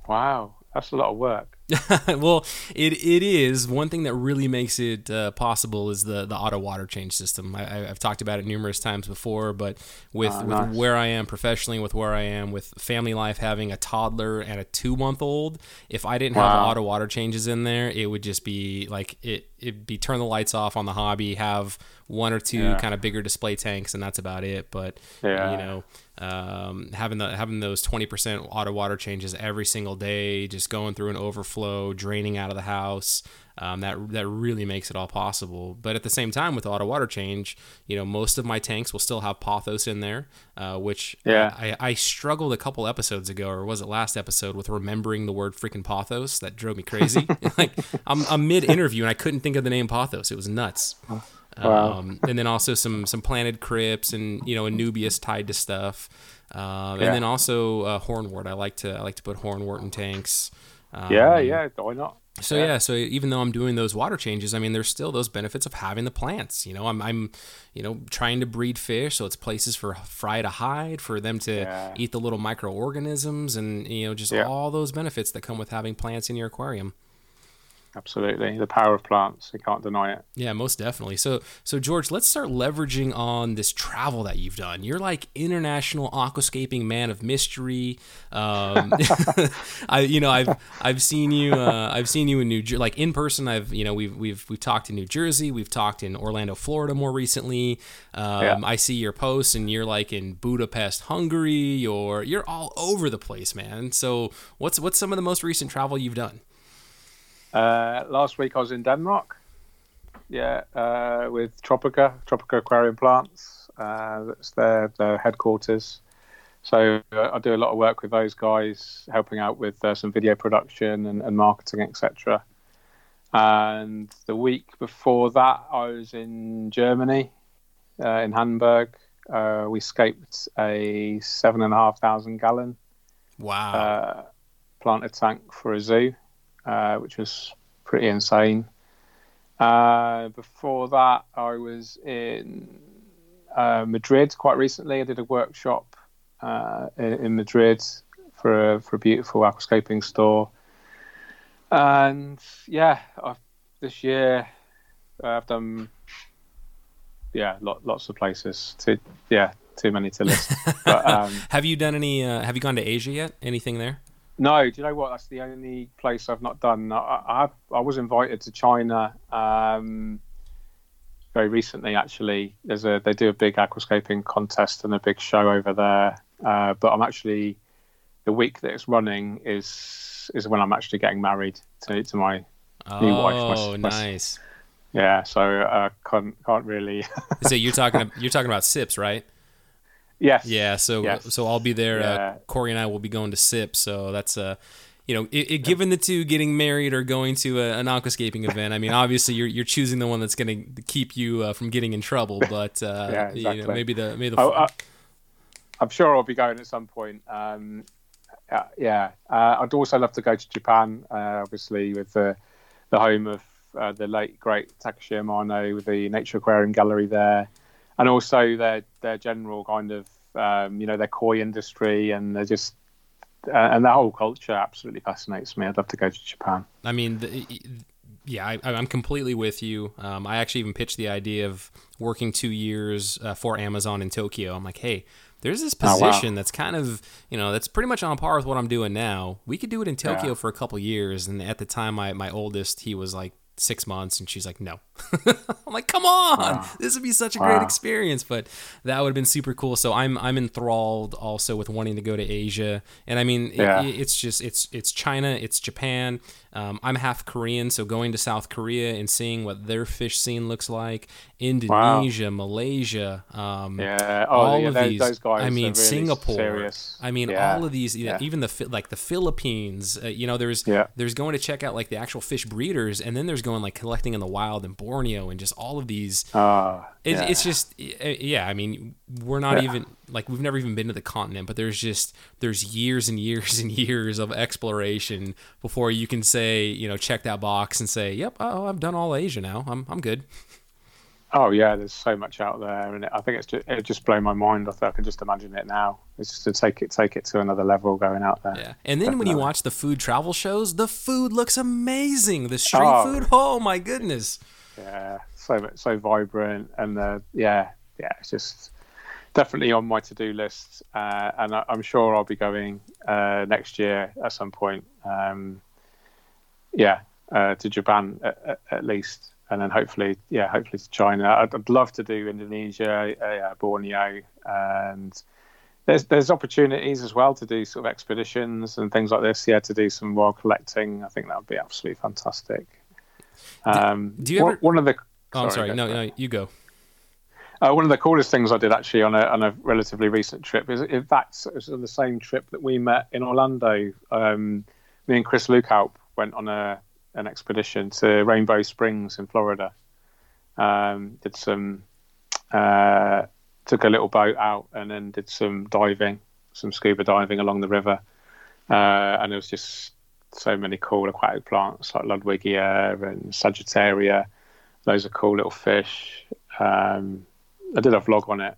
Wow, that's a lot of work.
well, it, it is one thing that really makes it uh, possible is the the auto water change system. I, I've talked about it numerous times before, but with, with
nice.
where I am professionally, with where I am with family life, having a toddler and a two month old, if I didn't have auto water changes in there, it would just be like it it'd be turn the lights off on the hobby, have one or two
Yeah.
kind of bigger display tanks, and that's about it. But
Yeah.
you know, um, having the having those twenty percent auto water changes every single day, just going through an overflow, draining out of the house. Um, that that really makes it all possible. But at the same time, with auto water change, you know, most of my tanks will still have pothos in there, uh, which
Yeah.
I, I struggled a couple episodes ago, or was it last episode, with remembering the word freaking pothos. That drove me crazy. like I'm, I'm mid interview and I couldn't think of the name pothos. It was nuts.
Wow.
Um, and then also some some planted crypts and you know Anubias tied to stuff, um,
Yeah.
and then also uh, hornwort. I like to I like to put hornwort in tanks. Um,
yeah, yeah. Why not?
So yeah. so even though I'm doing those water changes, I mean, there's still those benefits of having the plants. You know, I'm, I'm, you know, trying to breed fish, so it's places for fry to hide, for them to
Yeah.
eat the little microorganisms, and you know, just
Yeah.
all those benefits that come with having plants in your aquarium.
Absolutely, the power of plants. You can't deny it.
Yeah, most definitely. So, so George, let's start leveraging on this travel that you've done. You're like international aquascaping man of mystery. Um, I, you know, I've I've seen you. Uh, I've seen you in New Jersey, like in person. I've you know we've we've we've talked in New Jersey. We've talked in Orlando, Florida, more recently. Um,
Yeah.
I see your posts, and you're like in Budapest, Hungary. You're you're all over the place, man. So, what's what's some of the most recent travel you've done?
Uh, last week I was in Denmark. Yeah, uh, with Tropica, Tropica Aquarium Plants. Uh, that's their their headquarters. So uh, I do a lot of work with those guys, helping out with uh, some video production and, and marketing, etc. And the week before that, I was in Germany, uh, in Hamburg. Uh, we scaped a seven and a half thousand gallon
Wow.
uh, planted tank for a zoo, uh, which was pretty insane. Uh, before that, I was in uh, Madrid quite recently. I did a workshop uh, in, in Madrid for a, for a beautiful aquascaping store. And yeah, I've, this year uh, I've done yeah lot, lots of places. Too, yeah, too many to list. but um,
have you done any? Uh, have you gone to Asia yet? Anything there?
No, do you know what? That's the only place I've not done. I, I, I was invited to China um, very recently. Actually, there's a they do a big aquascaping contest and a big show over there. Uh, but I'm actually the week that it's running is is when I'm actually getting married to to my New wife,
Oh, nice.
yeah. So I uh, can't can't really.
so you're talking you're talking about CIPS, right?
Yes.
Yeah. So
Yes.
so I'll be there. Uh, Corey and I will be going to SIP. So that's uh, you know, it, it, given the two, getting married or going to a, an aquascaping event. I mean, obviously you're you're choosing the one that's going to keep you uh, from getting in trouble. But uh,
Yeah,
you know,
exactly.
maybe the maybe the
Oh, uh, I'm sure I'll be going at some point. Um, uh, yeah, uh, I'd also love to go to Japan, uh, obviously with the the home of uh, the late great Takashi Amano, with the Nature Aquarium Gallery there, and also their their general kind of um, you know their koi industry, and they're just uh, and the whole culture absolutely fascinates me. I'd love to go to Japan.
I mean, the, yeah, I, I'm completely with you. Um, I actually even pitched the idea of working two years uh, for Amazon in Tokyo. I'm like, hey, there's this
Oh, wow.
position that's kind of, you know, that's pretty much on par with what I'm doing now. We could do it in Tokyo
Yeah.
for a couple years. And at the time, my, my oldest, he was like six months, and she's like, no. I'm like, come on,
Wow.
this would be such a great experience. But that would have been super cool. So I'm I'm enthralled also with wanting to go to Asia. And I mean, it- it's just it's it's China, it's Japan. Um, I'm half Korean, so going to South Korea and seeing what their fish scene looks like, Indonesia, Malaysia, um,
Yeah, oh,
all
yeah,
of
those,
these.
those guys.
I mean,
really
Singapore.
Serious.
I mean,
Yeah,
all of these,
yeah.
even the like the Philippines. Uh, you know, there's
Yeah.
there's going to check out like the actual fish breeders, and then there's going like collecting in the wild in Borneo and just all of these.
Ah,
It,
yeah.
It's just, uh, yeah. I mean, we're not
Yeah.
even like we've never even been to the continent, but there's just there's years and years and years of exploration before you can say, you know, check that box and say, yep, oh, I've done all Asia now. I'm I'm good.
Oh yeah, there's so much out there, and I think it's just, it just blown my mind. I think I can just imagine it now. It's just to take it take it to another level going out there.
Yeah. And then when you watch the food travel shows, the food looks amazing. The street
Oh.
food, oh my goodness.
Yeah, so so vibrant, and uh, yeah, yeah, it's just definitely on my to do list, uh, and I, I'm sure I'll be going uh, next year at some point. Um, yeah, uh, to Japan at, at, at least, and then hopefully, yeah, hopefully to China. I'd, I'd love to do Indonesia, uh, Borneo, and there's there's opportunities as well to do sort of expeditions and things like this. Yeah, to do some wild collecting. I think that would be absolutely fantastic. Um,
do you
one-
ever-
one of the
Oh, I'm sorry. No, no, you go.
uh, one of the coolest things I did actually on a on a relatively recent trip is in fact it was on the same trip that we met in Orlando. Um, me and Chris Lukhaup went on a an expedition to Rainbow Springs in Florida. Um, did some uh, took a little boat out and then did some diving, some scuba diving along the river, uh, and there was just so many cool aquatic plants like Ludwigia and Sagittaria. Those are cool little fish. Um, I did a vlog on it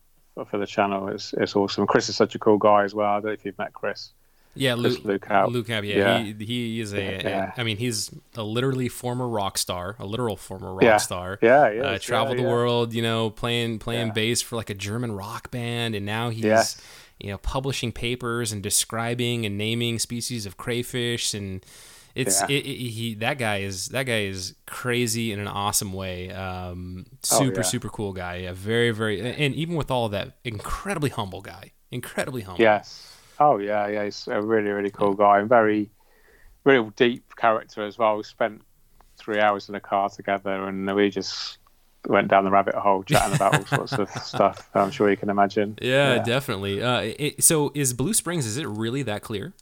for, the channel. It's it's awesome. Chris is such a cool guy as well. I don't know if you've met Chris.
Yeah, Luke.
Lukhaup.
Luke yeah,
Yeah.
He, he is a,
Yeah.
I mean, he's a literally former rock star, a literal former rock
Yeah.
star.
Yeah, yeah.
uh, traveled
yeah,
the world, you know, playing playing bass for like a German rock band, and now he's you know publishing papers and describing and naming species of crayfish, and it's
Yeah.
it, it- he that guy is that guy is crazy in an awesome way. Um,
Oh,
super
yeah.
super cool guy, yeah, very very, and even with all of that, incredibly humble guy, incredibly humble.
Yes. Oh yeah, yeah. He's a really really cool guy and very real deep character as well. We spent three hours in a car together and we just went down the rabbit hole chatting about all sorts of stuff. I'm sure you can imagine.
Yeah,
Yeah.
definitely. Uh, it, so is Blue Springs? Is it really that clear?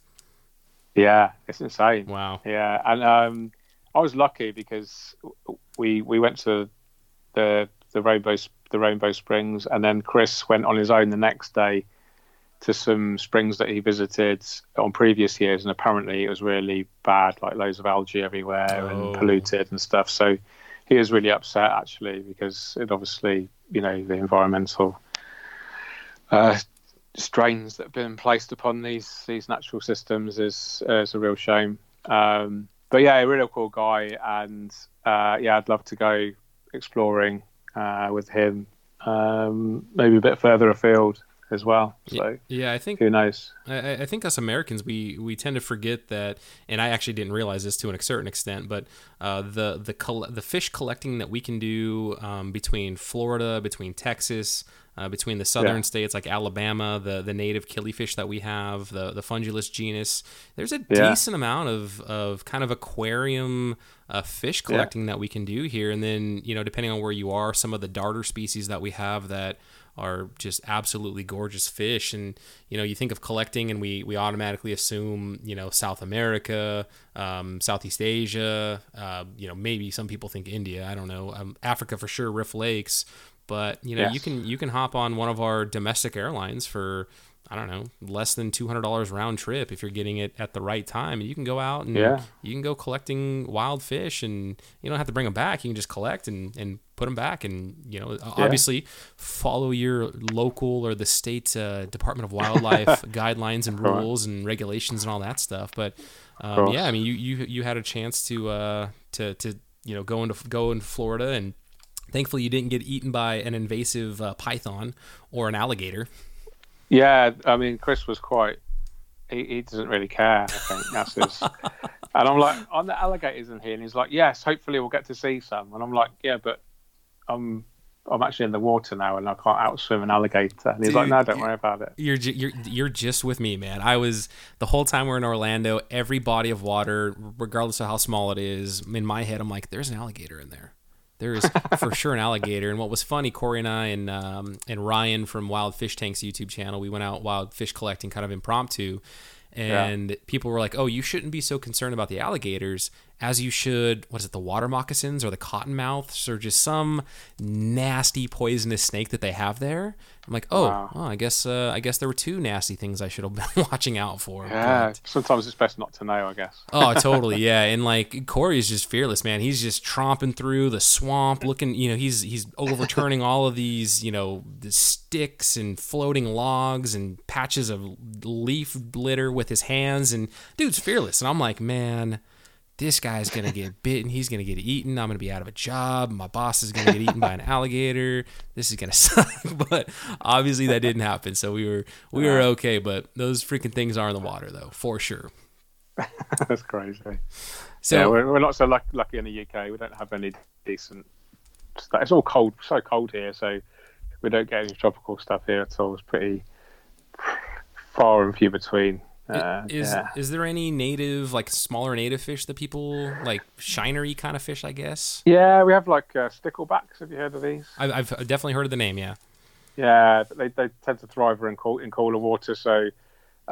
Yeah, it's insane.
Wow.
Yeah, and um, I was lucky because we we went to the the rainbow the Rainbow Springs, and then Chris went on his own the next day to some springs that he visited on previous years, and apparently it was really bad, like loads of algae everywhere
Oh.
and polluted and stuff. So he was really upset actually because it obviously, you know, the environmental uh, strains that have been placed upon these these natural systems is uh, is a real shame. Um, but yeah, a really cool guy, and uh, yeah, I'd love to go exploring uh, with him, um, maybe a bit further afield as well. So
Yeah, I think
who knows?
I, I think us Americans we we tend to forget that, and I actually didn't realize this to a certain extent, but uh, the the coll- the fish collecting that we can do um, between Florida, between Texas, uh, between the southern
Yeah.
states like Alabama, the the native killifish that we have, the the Fundulus genus. There's a
Yeah.
decent amount of of kind of aquarium uh, fish collecting that we can do here, and then you know depending on where you are, some of the darter species that we have that are just absolutely gorgeous fish. And you know you think of collecting and we we automatically assume you know south america um, southeast asia uh, you know maybe some people think india i don't know. Um, africa for sure rift lakes but you know you can you can hop on one of our domestic airlines for I don't know, less than two hundred dollars round trip if you're getting it at the right time. And you can go out and
Yeah.
you can go collecting wild fish, and you don't have to bring them back. You can just collect and, and put them back, and you know, obviously follow your local or the state uh, Department of Wildlife guidelines and rules and regulations and all that stuff. But um, yeah, I mean, you, you you had a chance to uh, to to you know go into go into Florida and. Thankfully, you didn't get eaten by an invasive uh, python or an alligator.
Yeah, I mean, Chris was quite. He, he doesn't really care. I think that's his. and I'm like, on the alligators in here, and he's like, yes, hopefully we'll get to see some. And I'm like, yeah, but I'm I'm actually in the water now, and I can't outswim an alligator. And he's like, no, don't worry about it.
You're you're you're just with me, man. I was the whole time we're in Orlando. Every body of water, regardless of how small it is, in my head, I'm like, there's an alligator in there. There is for sure an alligator. And what was funny, Corey and I and um, and Ryan from Wild Fish Tanks YouTube channel, we went out wild fish collecting, kind of impromptu. And people were like, "Oh, you shouldn't be so concerned about the alligators as you should. What is it, the water moccasins or the cottonmouths or just some nasty poisonous snake that they have there?" I'm like, "Oh,
Wow.
well, I guess uh, I guess there were two nasty things I should have been watching out for."
Yeah,
But-
sometimes it's best not to know, I guess.
oh, totally, yeah. And like Corey is just fearless, man. He's just tromping through the swamp, looking. You know, he's he's overturning all of these, you know, the sticks and floating logs and patches of leaf litter with his hands. And dude's fearless. And I'm like, man. This guy's gonna get bitten. He's gonna get eaten. I'm gonna be out of a job. My boss is gonna get eaten by an alligator. This is gonna suck. But obviously that didn't happen. So we were we were okay. But those freaking things are in the water though, for sure.
That's crazy.
So
yeah, we're, we're not so luck, lucky in the UK. We don't have any decent stuff. It's all cold, so cold here, so we don't get any tropical stuff here at all. It's pretty far and few between. Uh,
is
yeah.
is there any native like smaller native fish that people like shinery kind of fish? I guess
yeah, we have like uh, sticklebacks. Have you heard of these?
I've, I've definitely heard of the name. Yeah.
Yeah, but they, they tend to thrive in cool, in cooler water, so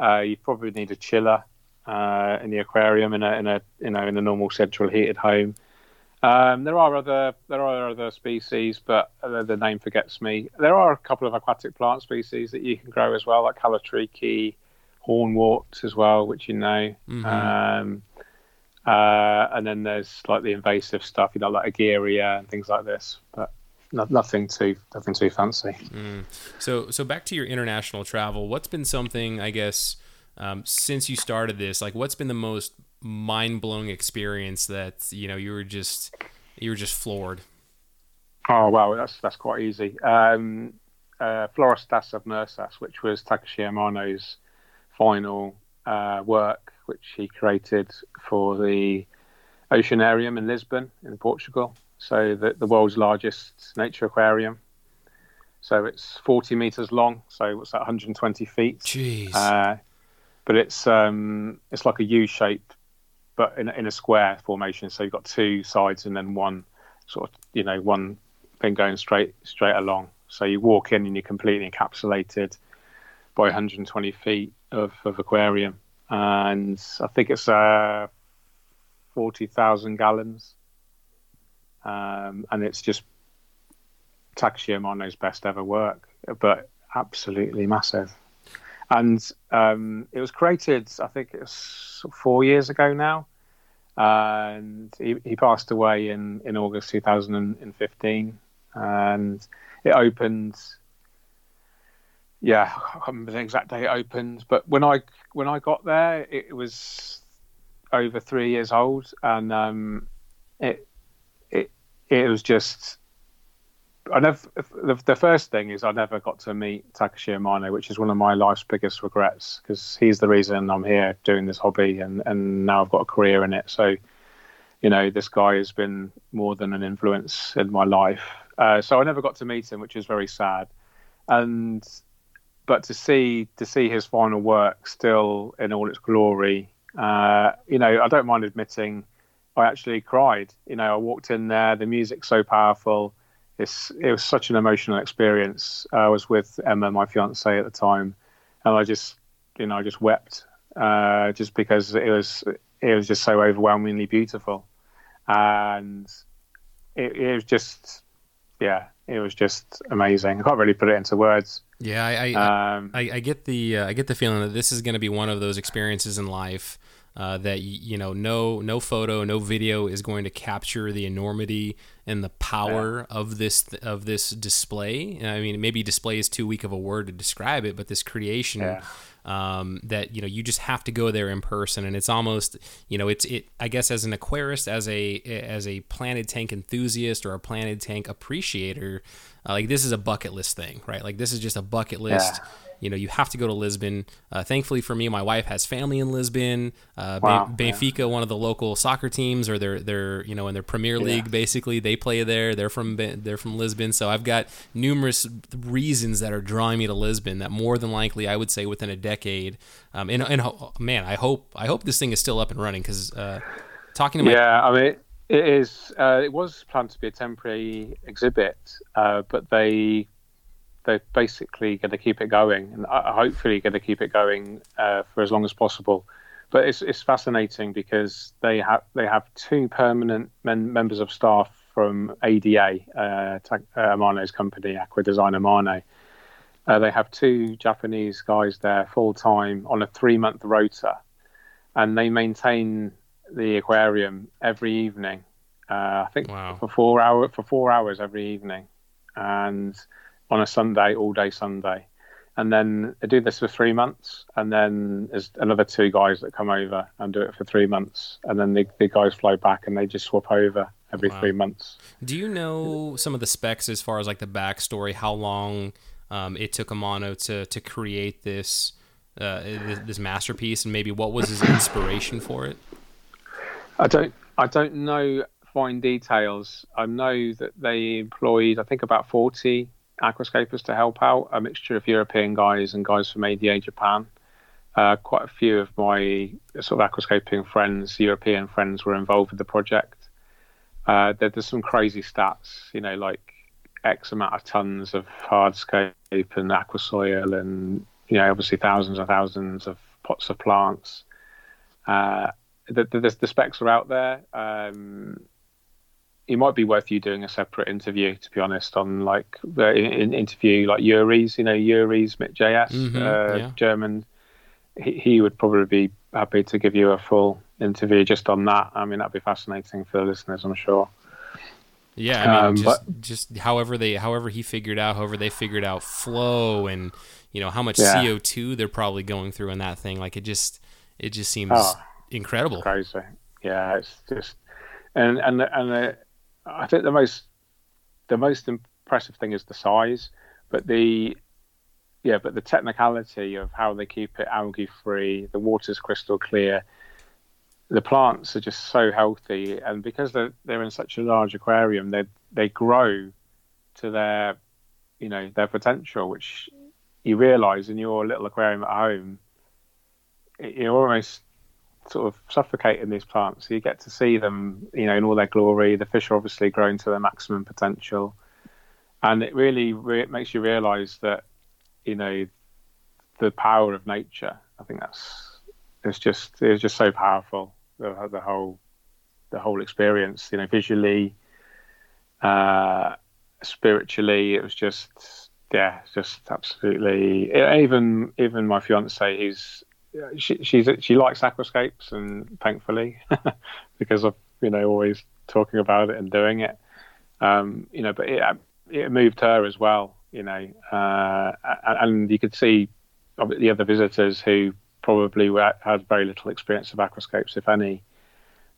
uh, you probably need a chiller uh, in the aquarium in a in a you know in a normal central heated home. Um, there are other there are other species, but the, the name forgets me. There are a couple of aquatic plant species that you can grow as well, like Callitriche, hornwort as well, which you know.
Mhm.
Um, uh, and then there's like the invasive stuff, you know, like Egeria and things like this, but no, nothing too nothing too fancy.
So so back to your international travel. What's been something I guess um, since you started this? Like, what's been the most mind blowing experience that you know you were just you were just floored?
Oh wow, that's that's quite easy. Um, uh, Florestas submersas, which was Takashi Amano's final uh, work, which he created for the Oceanarium in Lisbon, in Portugal. So the, the world's largest nature aquarium. So it's 40 meters long. So what's that? 120 feet.
Jeez.
Uh, but it's um, it's like a U shape, but in, a- in a square formation. So you've got two sides and then one sort of you know one thing going straight straight along. So you walk in and you're completely encapsulated by 120 feet of, of aquarium, and I think it's uh, forty thousand gallons, um, and it's just Takashi Amano's best ever work, but absolutely massive. And um, it was created, I think it was four years ago now, and he, he passed away in, in August 2015, and it opened. Yeah, I can't remember the exact day it opened, but when I when I got there, it, was over three years old, and um, it it it was just I never. The, the, first thing is I never got to meet Takashi Amano, which is one of my life's biggest regrets because he's the reason I'm here doing this hobby, and and now I've got a career in it. So, you know, this guy has been more than an influence in my life. Uh, so I never got to meet him, which is very sad. And but to see to see his final work still in all its glory, uh, you know, I don't mind admitting, I actually cried. You know, I walked in there, the music's so powerful it's it was such an emotional experience. I was with Emma, my fiance at the time, and I just you know I just wept uh, just because it was it was just so overwhelmingly beautiful, and it, it was just yeah it was just amazing. I can't really put it into words.
Yeah, I I, um, I, I, get the uh, I get the feeling that this is going to be one of those experiences in life uh, that you know no no photo no video is going to capture the enormity and the power yeah. of this of this display i mean maybe display is too weak of a word to describe it but this creation yeah. Um, that you know you just have to go there in person. And it's almost you know it's it i guess as an aquarist as a as a planted tank enthusiast or a planted tank appreciator uh, like this is a bucket list thing right? Like this is just a bucket list yeah you know, you have to go to Lisbon. Uh, thankfully for me, my wife has family in Lisbon. Uh, wow, Benfica, yeah. one of the local soccer teams, or they're they're you know in their Premier League. Yeah. Basically, they play there. They're from they're from Lisbon. So I've got numerous reasons that are drawing me to Lisbon. That more than likely, I would say within a decade. Um, and, and man, I hope I hope this thing is still up and running because uh, talking to my
yeah, I mean. It is. Uh, it was planned to be a temporary exhibit, uh, but they they're basically going to keep it going, and hopefully going to keep it going uh, for as long as possible. But it's it's fascinating because they have they have two permanent men, members of staff from ADA, uh, uh, Amano's company, Aqua Design Amano. Uh, they have two Japanese guys there full time on a three month rota, and they maintain the aquarium every evening. Uh, I think wow. for four hour for four hours every evening, and on a Sunday, all day Sunday. And then they do this for three months, and then there's another two guys that come over and do it for three months, and then the, the guys fly back and they just swap over every wow. three months.
Do you know some of the specs as far as like the backstory? How long um, it took Amano to to create this uh, this, this masterpiece, and maybe what was his inspiration for it?
I don't I don't know fine details. I know that they employed I think about forty aquascapers to help out, a mixture of European guys and guys from ADA Japan. Uh, quite a few of my sort of aquascaping friends, European friends, were involved with the project. Uh, there, there's some crazy stats, you know, like X amount of tons of hardscape and aquasoil, and you know, obviously thousands and thousands of pots of plants. Uh, the, the, the, specs are out there. Um, it might be worth you doing a separate interview, to be honest, on like uh, in, interview like Yuri's, you know, Yuri's Mick JS, mm-hmm, uh, yeah. German. He, he would probably be happy to give you a full interview just on that. I mean, that'd be fascinating for the listeners, I'm sure.
Yeah, I mean, um, just, but, just however they, however he figured out, however they figured out flow, and you know how much yeah. CO two they're probably going through in that thing. Like it just, it just seems oh, incredible.
Crazy. Yeah, it's just, and and and the, I think the most the most impressive thing is the size, but the yeah, but the technicality of how they keep it algae free, the water's crystal clear, the plants are just so healthy, and because they're they're in such a large aquarium, they they grow to their you know their potential, which you realise in your little aquarium at home, you're almost sort of suffocating these plants. So you get to see them, you know, in all their glory. The fish are obviously growing to their maximum potential, and it really re- makes you realise that, you know, the power of nature. I think that's it's just it's just so powerful. The, the whole the whole experience. You know, visually, uh, spiritually, it was just yeah, just absolutely. Even even my fiance, who's she, she's she likes aquascapes, and thankfully, because of you know always talking about it and doing it, um, you know, but it it moved her as well, you know, uh, and you could see the other visitors who probably had very little experience of aquascapes, if any,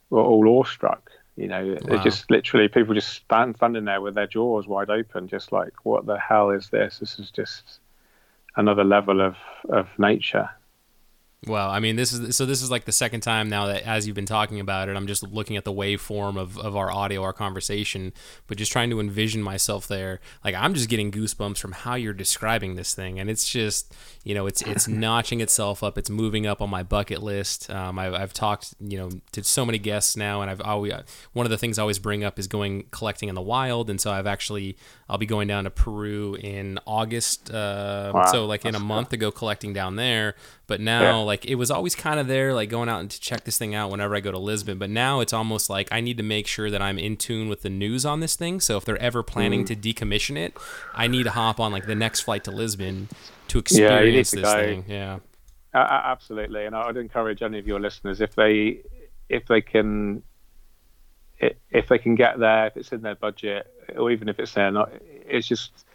were all awestruck. You know, wow. just literally people just stand standing there with their jaws wide open, just like, what the hell is this? This is just another level of of nature.
Well, I mean, this is so. This is like the second time now that, as you've been talking about it, I'm just looking at the waveform of, of our audio, our conversation, but just trying to envision myself there. Like I'm just getting goosebumps from how you're describing this thing, and it's just, you know, it's it's notching itself up. It's moving up on my bucket list. Um, I've, I've talked, you know, to so many guests now, and I've always one of the things I always bring up is going collecting in the wild, and so I've actually I'll be going down to Peru in August, uh, wow. so like in a month to go collecting down there. But now, yeah. like, it was always kind of there, like going out and to check this thing out whenever I go to Lisbon. But now it's almost like I need to make sure that I'm in tune with the news on this thing. So if they're ever planning mm. to decommission it, I need to hop on like the next flight to Lisbon to experience yeah, this go. thing. Yeah,
uh, absolutely. And I'd encourage any of your listeners if they if they can if they can get there, if it's in their budget, or even if it's there not, it's just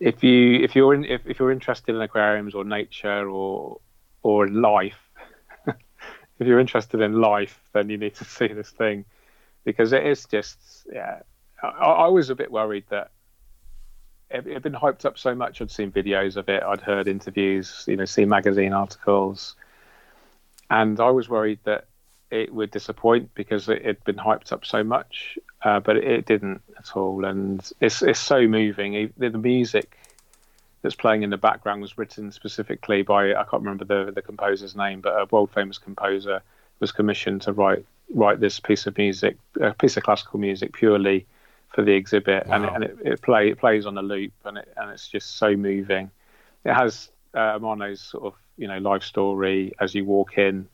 if you if you're in, if, if you're interested in aquariums or nature or or life, if you're interested in life, then you need to see this thing because it is just yeah. I, I was a bit worried that it had been hyped up so much. I'd seen videos of it, I'd heard interviews, you know, seen magazine articles, and I was worried that it would disappoint because it had been hyped up so much, uh, but it, didn't at all. And it's it's so moving. The, the, music that's playing in the background was written specifically by I can't remember the the composer's name, but a world famous composer was commissioned to write write this piece of music, a piece of classical music purely for the exhibit, wow. and it, and it, it play it plays on a loop, and it and it's just so moving. It has uh, Amano's sort of you know life story as you walk in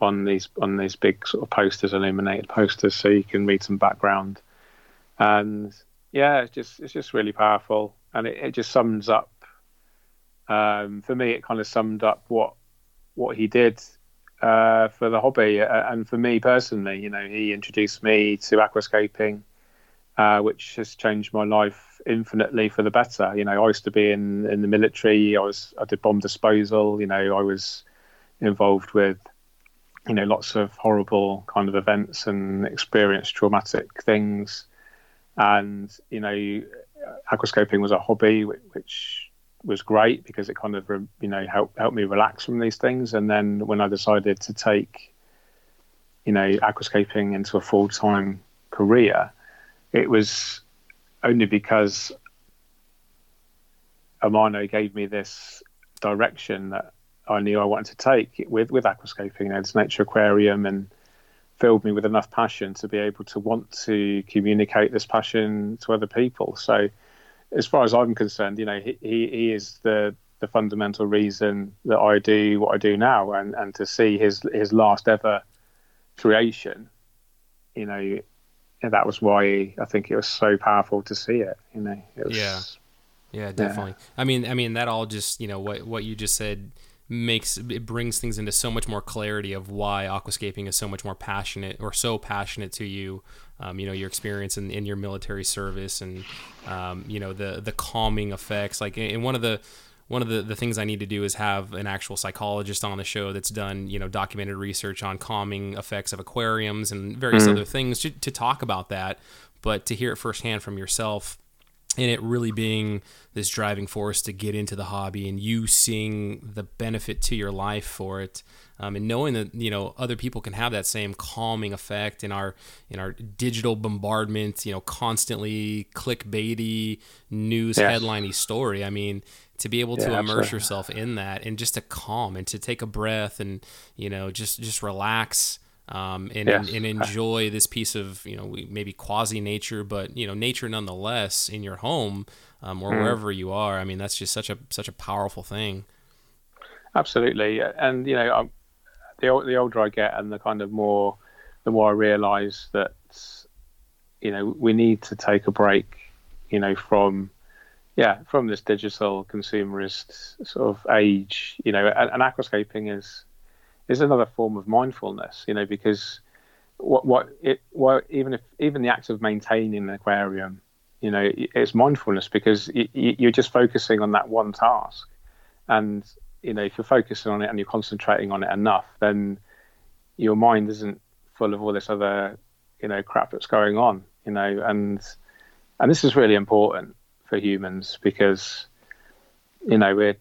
on these on these big sort of posters, illuminated posters, so you can read some background. And yeah, it's just it's just really powerful, and it, it just sums up. Um, for me, it kind of summed up what what he did uh, for the hobby, uh, and for me personally, you know, he introduced me to aquascaping, uh, which has changed my life infinitely for the better. You know, I used to be in in the military. I was I did bomb disposal. You know, I was involved with you know lots of horrible kind of events and experienced traumatic things. And you know aquascaping was a hobby which was great because it kind of you know helped helped me relax from these things. And then when I decided to take you know aquascaping into a full-time career it was only because Amano gave me this direction that I knew I wanted to take with with aquascaping. You know, this nature aquarium and filled me with enough passion to be able to want to communicate this passion to other people. So, as far as I'm concerned, you know, he he is the the fundamental reason that I do what I do now, and and to see his his last ever creation, you know, that was why I think it was so powerful to see it. You know, it was,
yeah, yeah, definitely. Yeah. I mean, I mean that all just you know what what you just said makes it brings things into so much more clarity of why aquascaping is so much more passionate or so passionate to you um, you know your experience in, in your military service and um, you know the the calming effects like in one of the one of the, the things I need to do is have an actual psychologist on the show that's done, you know, documented research on calming effects of aquariums and various mm-hmm. other things to, to talk about that. But to hear it firsthand from yourself, and it really being this driving force to get into the hobby and you seeing the benefit to your life for it um, and knowing that you know other people can have that same calming effect in our in our digital bombardment you know constantly clickbaity news yes. headliney story i mean to be able to immerse absolutely. yourself in that and just to calm and to take a breath and you know just just relax um, and, yes. and, enjoy this piece of you know maybe quasi nature, but you know nature nonetheless in your home um, or mm. wherever you are. I mean, that's just such a such a powerful thing.
Absolutely, and you know, the the older I get, and the kind of more the more I realise that you know we need to take a break, you know, from yeah from this digital consumerist sort of age. You know, and, and aquascaping is is another form of mindfulness. You know, because what what it what even if even the act of maintaining an aquarium, you know, it's mindfulness because you're just focusing on that one task, and you know if you're focusing on it and you're concentrating on it enough, then your mind isn't full of all this other you know crap that's going on you know and and this is really important for humans because you know we're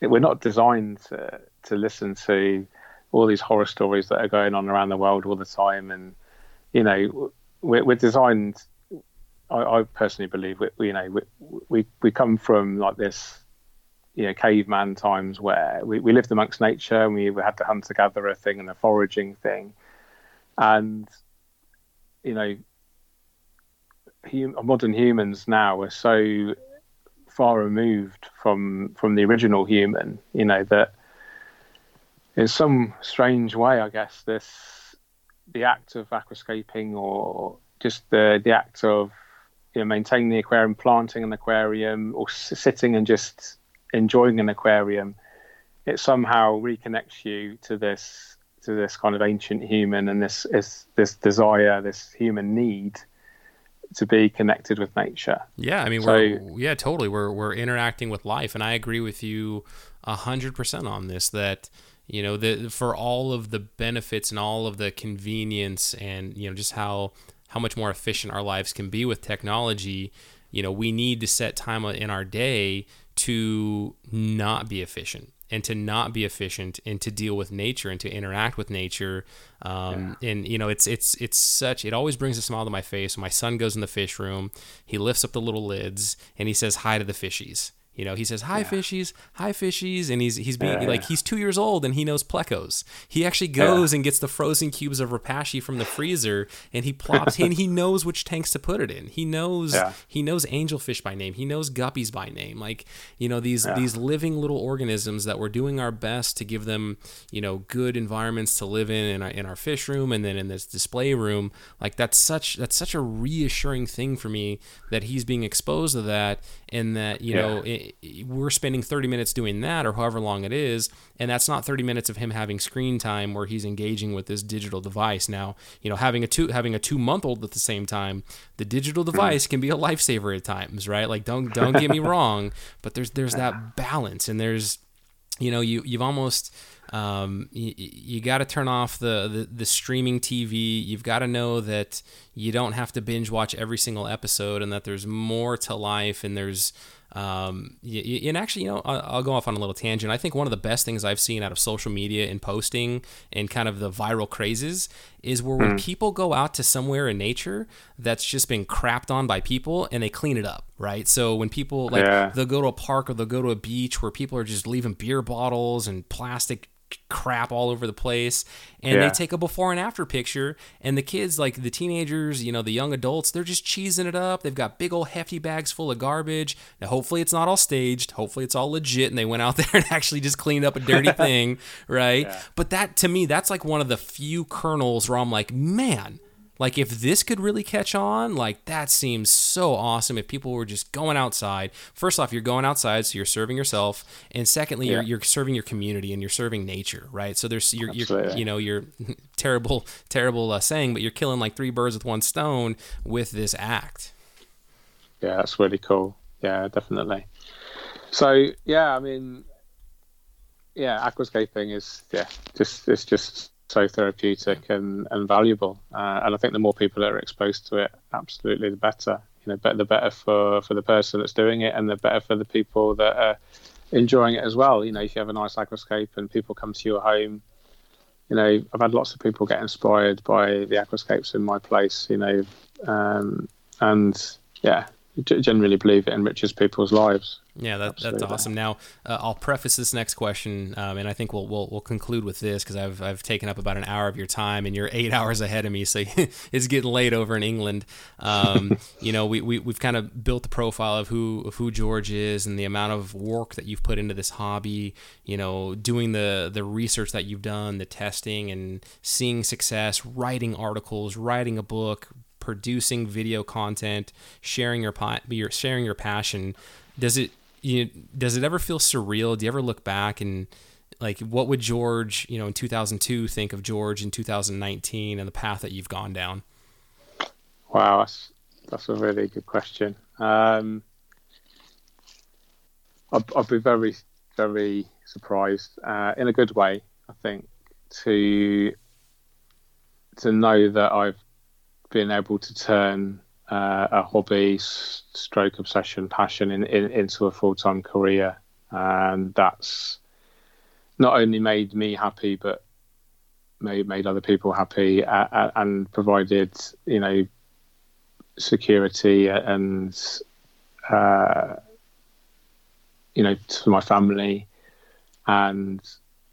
we're not designed to, to listen to all these horror stories that are going on around the world all the time. And you know we're, we're designed I, I, personally believe we, you know we, we we come from like this you know caveman times where we, we lived amongst nature and we had the hunter gatherer thing and the foraging thing. And you know hum, modern humans now are so far removed from from the original human you know that in some strange way i guess this the act of aquascaping or just the the act of you know maintaining the aquarium planting an aquarium or sitting and just enjoying an aquarium, it somehow reconnects you to this to this kind of ancient human and this is this desire, this human need to be connected with nature.
Yeah, I mean, so, we're, yeah, totally. We're we're interacting with life, and I agree with you a hundred percent on this. That you know, the for all of the benefits and all of the convenience, and you know, just how how much more efficient our lives can be with technology. You know, we need to set time in our day to not be efficient and to not be efficient and to deal with nature and to interact with nature um, yeah. and you know it's it's it's such it always brings a smile to my face my son goes in the fish room he lifts up the little lids and he says hi to the fishies you know, he says hi yeah. fishies, hi fishies, and he's he's being like he's two years old and he knows plecos. He actually goes and gets the frozen cubes of repashy from the freezer and he plops and he knows which tanks to put it in. He knows he knows angelfish by name. He knows guppies by name. Like you know these these living little organisms that we're doing our best to give them you know good environments to live in in our, in our fish room and then in this display room. Like that's such that's such a reassuring thing for me that he's being exposed to that and that you know. It, we're spending 30 minutes doing that or however long it is and that's not 30 minutes of him having screen time where he's engaging with this digital device now you know having a two having a two month old at the same time the digital hmm. device can be a lifesaver at times right like don't don't get me wrong but there's there's that balance and there's you know you you've almost um, you, you got to turn off the, the, the streaming TV. You've got to know that you don't have to binge watch every single episode, and that there's more to life, and there's um, and actually, you know, I'll go off on a little tangent. I think one of the best things I've seen out of social media and posting and kind of the viral crazes is where when mm. people go out to somewhere in nature that's just been crapped on by people and they clean it up, right? So when people like yeah. they'll go to a park or they'll go to a beach where people are just leaving beer bottles and plastic crap all over the place and yeah. they take a before and after picture and the kids like the teenagers you know the young adults they're just cheesing it up they've got big old hefty bags full of garbage now hopefully it's not all staged hopefully it's all legit and they went out there and actually just cleaned up a dirty thing right yeah. but that to me that's like one of the few kernels where i'm like man like if this could really catch on, like that seems so awesome. If people were just going outside, first off, you're going outside, so you're serving yourself, and secondly, yeah. you're you're serving your community and you're serving nature, right? So there's you're, you're you know you're terrible terrible uh, saying, but you're killing like three birds with one stone with this act.
Yeah, that's really cool. Yeah, definitely. So yeah, I mean, yeah, aquascaping is yeah, just it's just so therapeutic and, and valuable. Uh, and I think the more people that are exposed to it, absolutely the better. You know, the better for, for the person that's doing it, and the better for the people that are enjoying it as well. You know, if you have a nice aquascape and people come to your home, you know, I've had lots of people get inspired by the aquascapes in my place. You know, um, and yeah, generally believe it enriches people's lives.
Yeah, that, that's awesome. Now, uh, I'll preface this next question, um, and I think we'll, we'll, we'll conclude with this because I've, I've taken up about an hour of your time, and you're eight hours ahead of me, so it's getting late over in England. Um, you know, we, we, we've kind of built the profile of who, of who George is and the amount of work that you've put into this hobby, you know, doing the, the research that you've done, the testing, and seeing success, writing articles, writing a book, producing video content, sharing your, your sharing your passion. Does it you does it ever feel surreal? Do you ever look back and like what would George, you know, in 2002 think of George in 2019 and the path that you've gone down?
Wow, that's that's a really good question. Um, I'd, I'd be very very surprised uh, in a good way. I think to to know that I've been able to turn uh, a hobby, stroke obsession, passion in, in, into a full time career, and that's not only made me happy, but made made other people happy, uh, and provided you know security and uh, you know to my family, and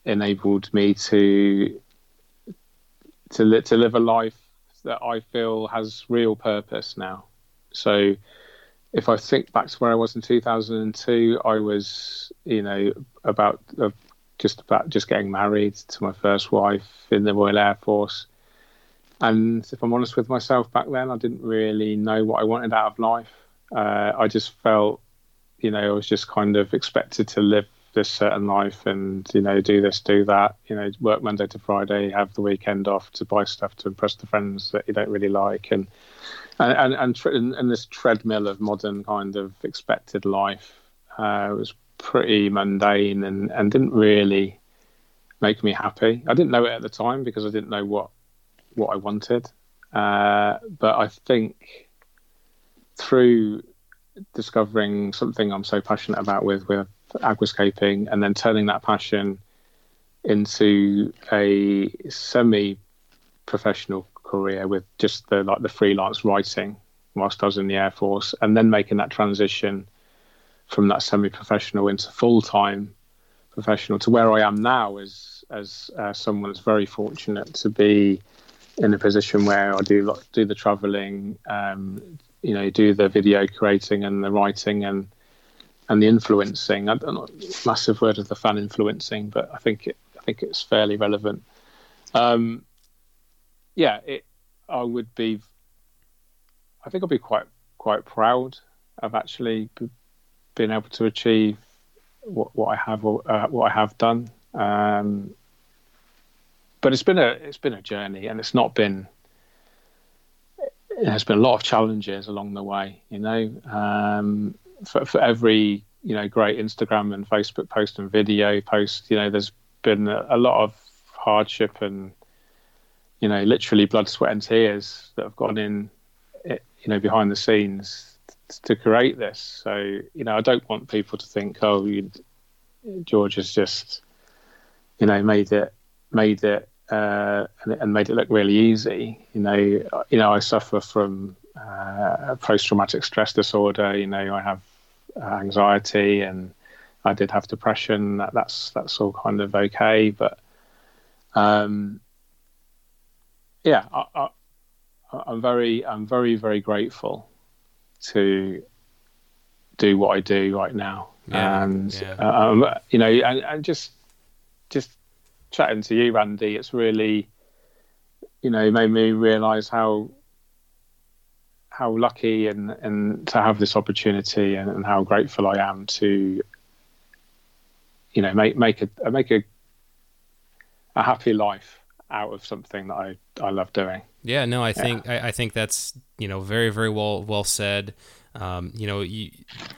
enabled me to to li- to live a life that I feel has real purpose now. So if I think back to where I was in 2002, I was, you know, about uh, just about just getting married to my first wife in the Royal Air Force. And if I'm honest with myself, back then I didn't really know what I wanted out of life. Uh, I just felt, you know, I was just kind of expected to live this certain life and you know do this do that you know work monday to friday have the weekend off to buy stuff to impress the friends that you don't really like. And and and, and, and this treadmill of modern kind of expected life uh, was pretty mundane and and didn't really make me happy. I didn't know it at the time because i didn't know what what i wanted. Uh, but i think through discovering something i'm so passionate about with with aquascaping and then turning that passion into a semi professional career with just the like the freelance writing whilst I was in the Air Force and then making that transition from that semi professional into full time professional to where I am now as as uh, someone that's very fortunate to be in a position where I do do the traveling, um, you know, do the video creating and the writing and and the influencing. I'm not massive word of the fan influencing, but I think it, I think it's fairly relevant. Um, yeah, it, I would be. I think I'd be quite quite proud of actually being able to achieve what, what I have uh, what I have done. Um, but it's been a it's been a journey, and it's not been. There's been a lot of challenges along the way, you know. Um, for, for every you know great Instagram and Facebook post and video post, you know, there's been a, a lot of hardship and you know literally blood, sweat, and tears that have gone in, you know, behind the scenes to create this. So you know, I don't want people to think, oh, you, George has just you know made it made it uh, and, and, made it look really easy. You know, you know, I suffer from uh, post-traumatic stress disorder. You know, I have uh, anxiety and I did have depression. That, that's that's all kind of okay, but um, yeah, I, am very I'm very very grateful to do what I do right now, yeah, and yeah. Um, you know, and, and just just chatting to you, Randy, it's really you know made me realise how how lucky and, and to have this opportunity and, and how grateful I am to you know make make a make a a happy life out of something that I, I love doing.
Yeah, no, I think I, I, think that's you know very very well well said. Um, you know, you,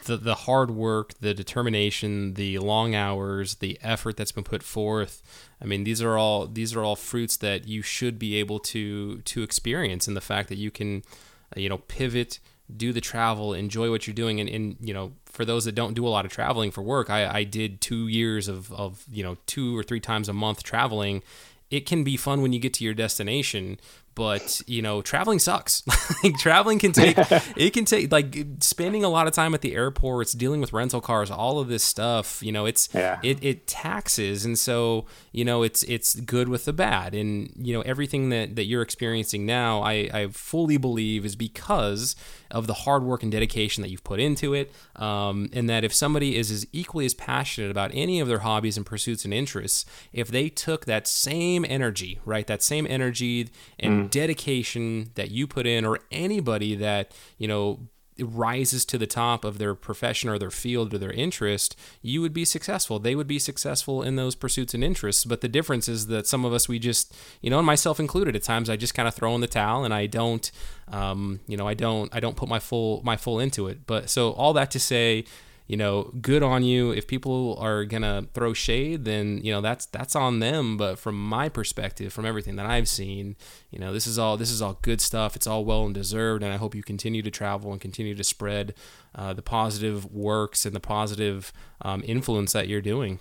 the the hard work, the determination, the long hours, the effort that's been put forth. I mean, these are all these are all fruits that you should be able to to experience, and the fact that you can uh, Uh, you know, pivot, do the travel, enjoy what you're doing. And, and, you know, for those that don't do a lot of traveling for work, I, I did two years of, of, you know, two or three times a month traveling. It can be fun when you get to your destination, but you know traveling sucks. Like traveling can take it can take like spending a lot of time at the airports dealing with rental cars all of this stuff you know it's
Yeah.
it, it taxes and so you know it's it's good with the bad. And you know everything that that you're experiencing now i i fully believe is because of the hard work and dedication that you've put into it um, and that if somebody is as equally as passionate about any of their hobbies and pursuits and interests if they took that same energy right that same energy and dedication that you put in or anybody that you know rises to the top of their profession or their field or their interest, you would be successful. They would be successful in those pursuits and interests. But the difference is that some of us, we just, you know, and myself included, at times I just kind of throw in the towel and I don't, um, you know, I don't, I don't put my full, my full into it. But so all that to say, you know, good on you. If people are gonna throw shade, then you know that's that's on them. But from my perspective, from everything that I've seen, you know, this is all this is all good stuff. It's all well and deserved, and I hope you continue to travel and continue to spread uh, the positive works and the positive um, influence that you're doing.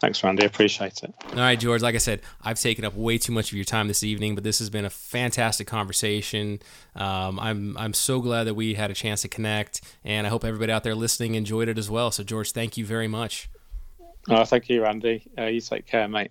Thanks, Randy. Appreciate it.
All right, George. Like I said, I've taken up way too much of your time this evening, but this has been a fantastic conversation. Um, I'm I'm so glad that we had a chance to connect, and I hope everybody out there listening enjoyed it as well. So, George, thank you very much.
Oh, thank you, Randy. Uh, you take care, mate.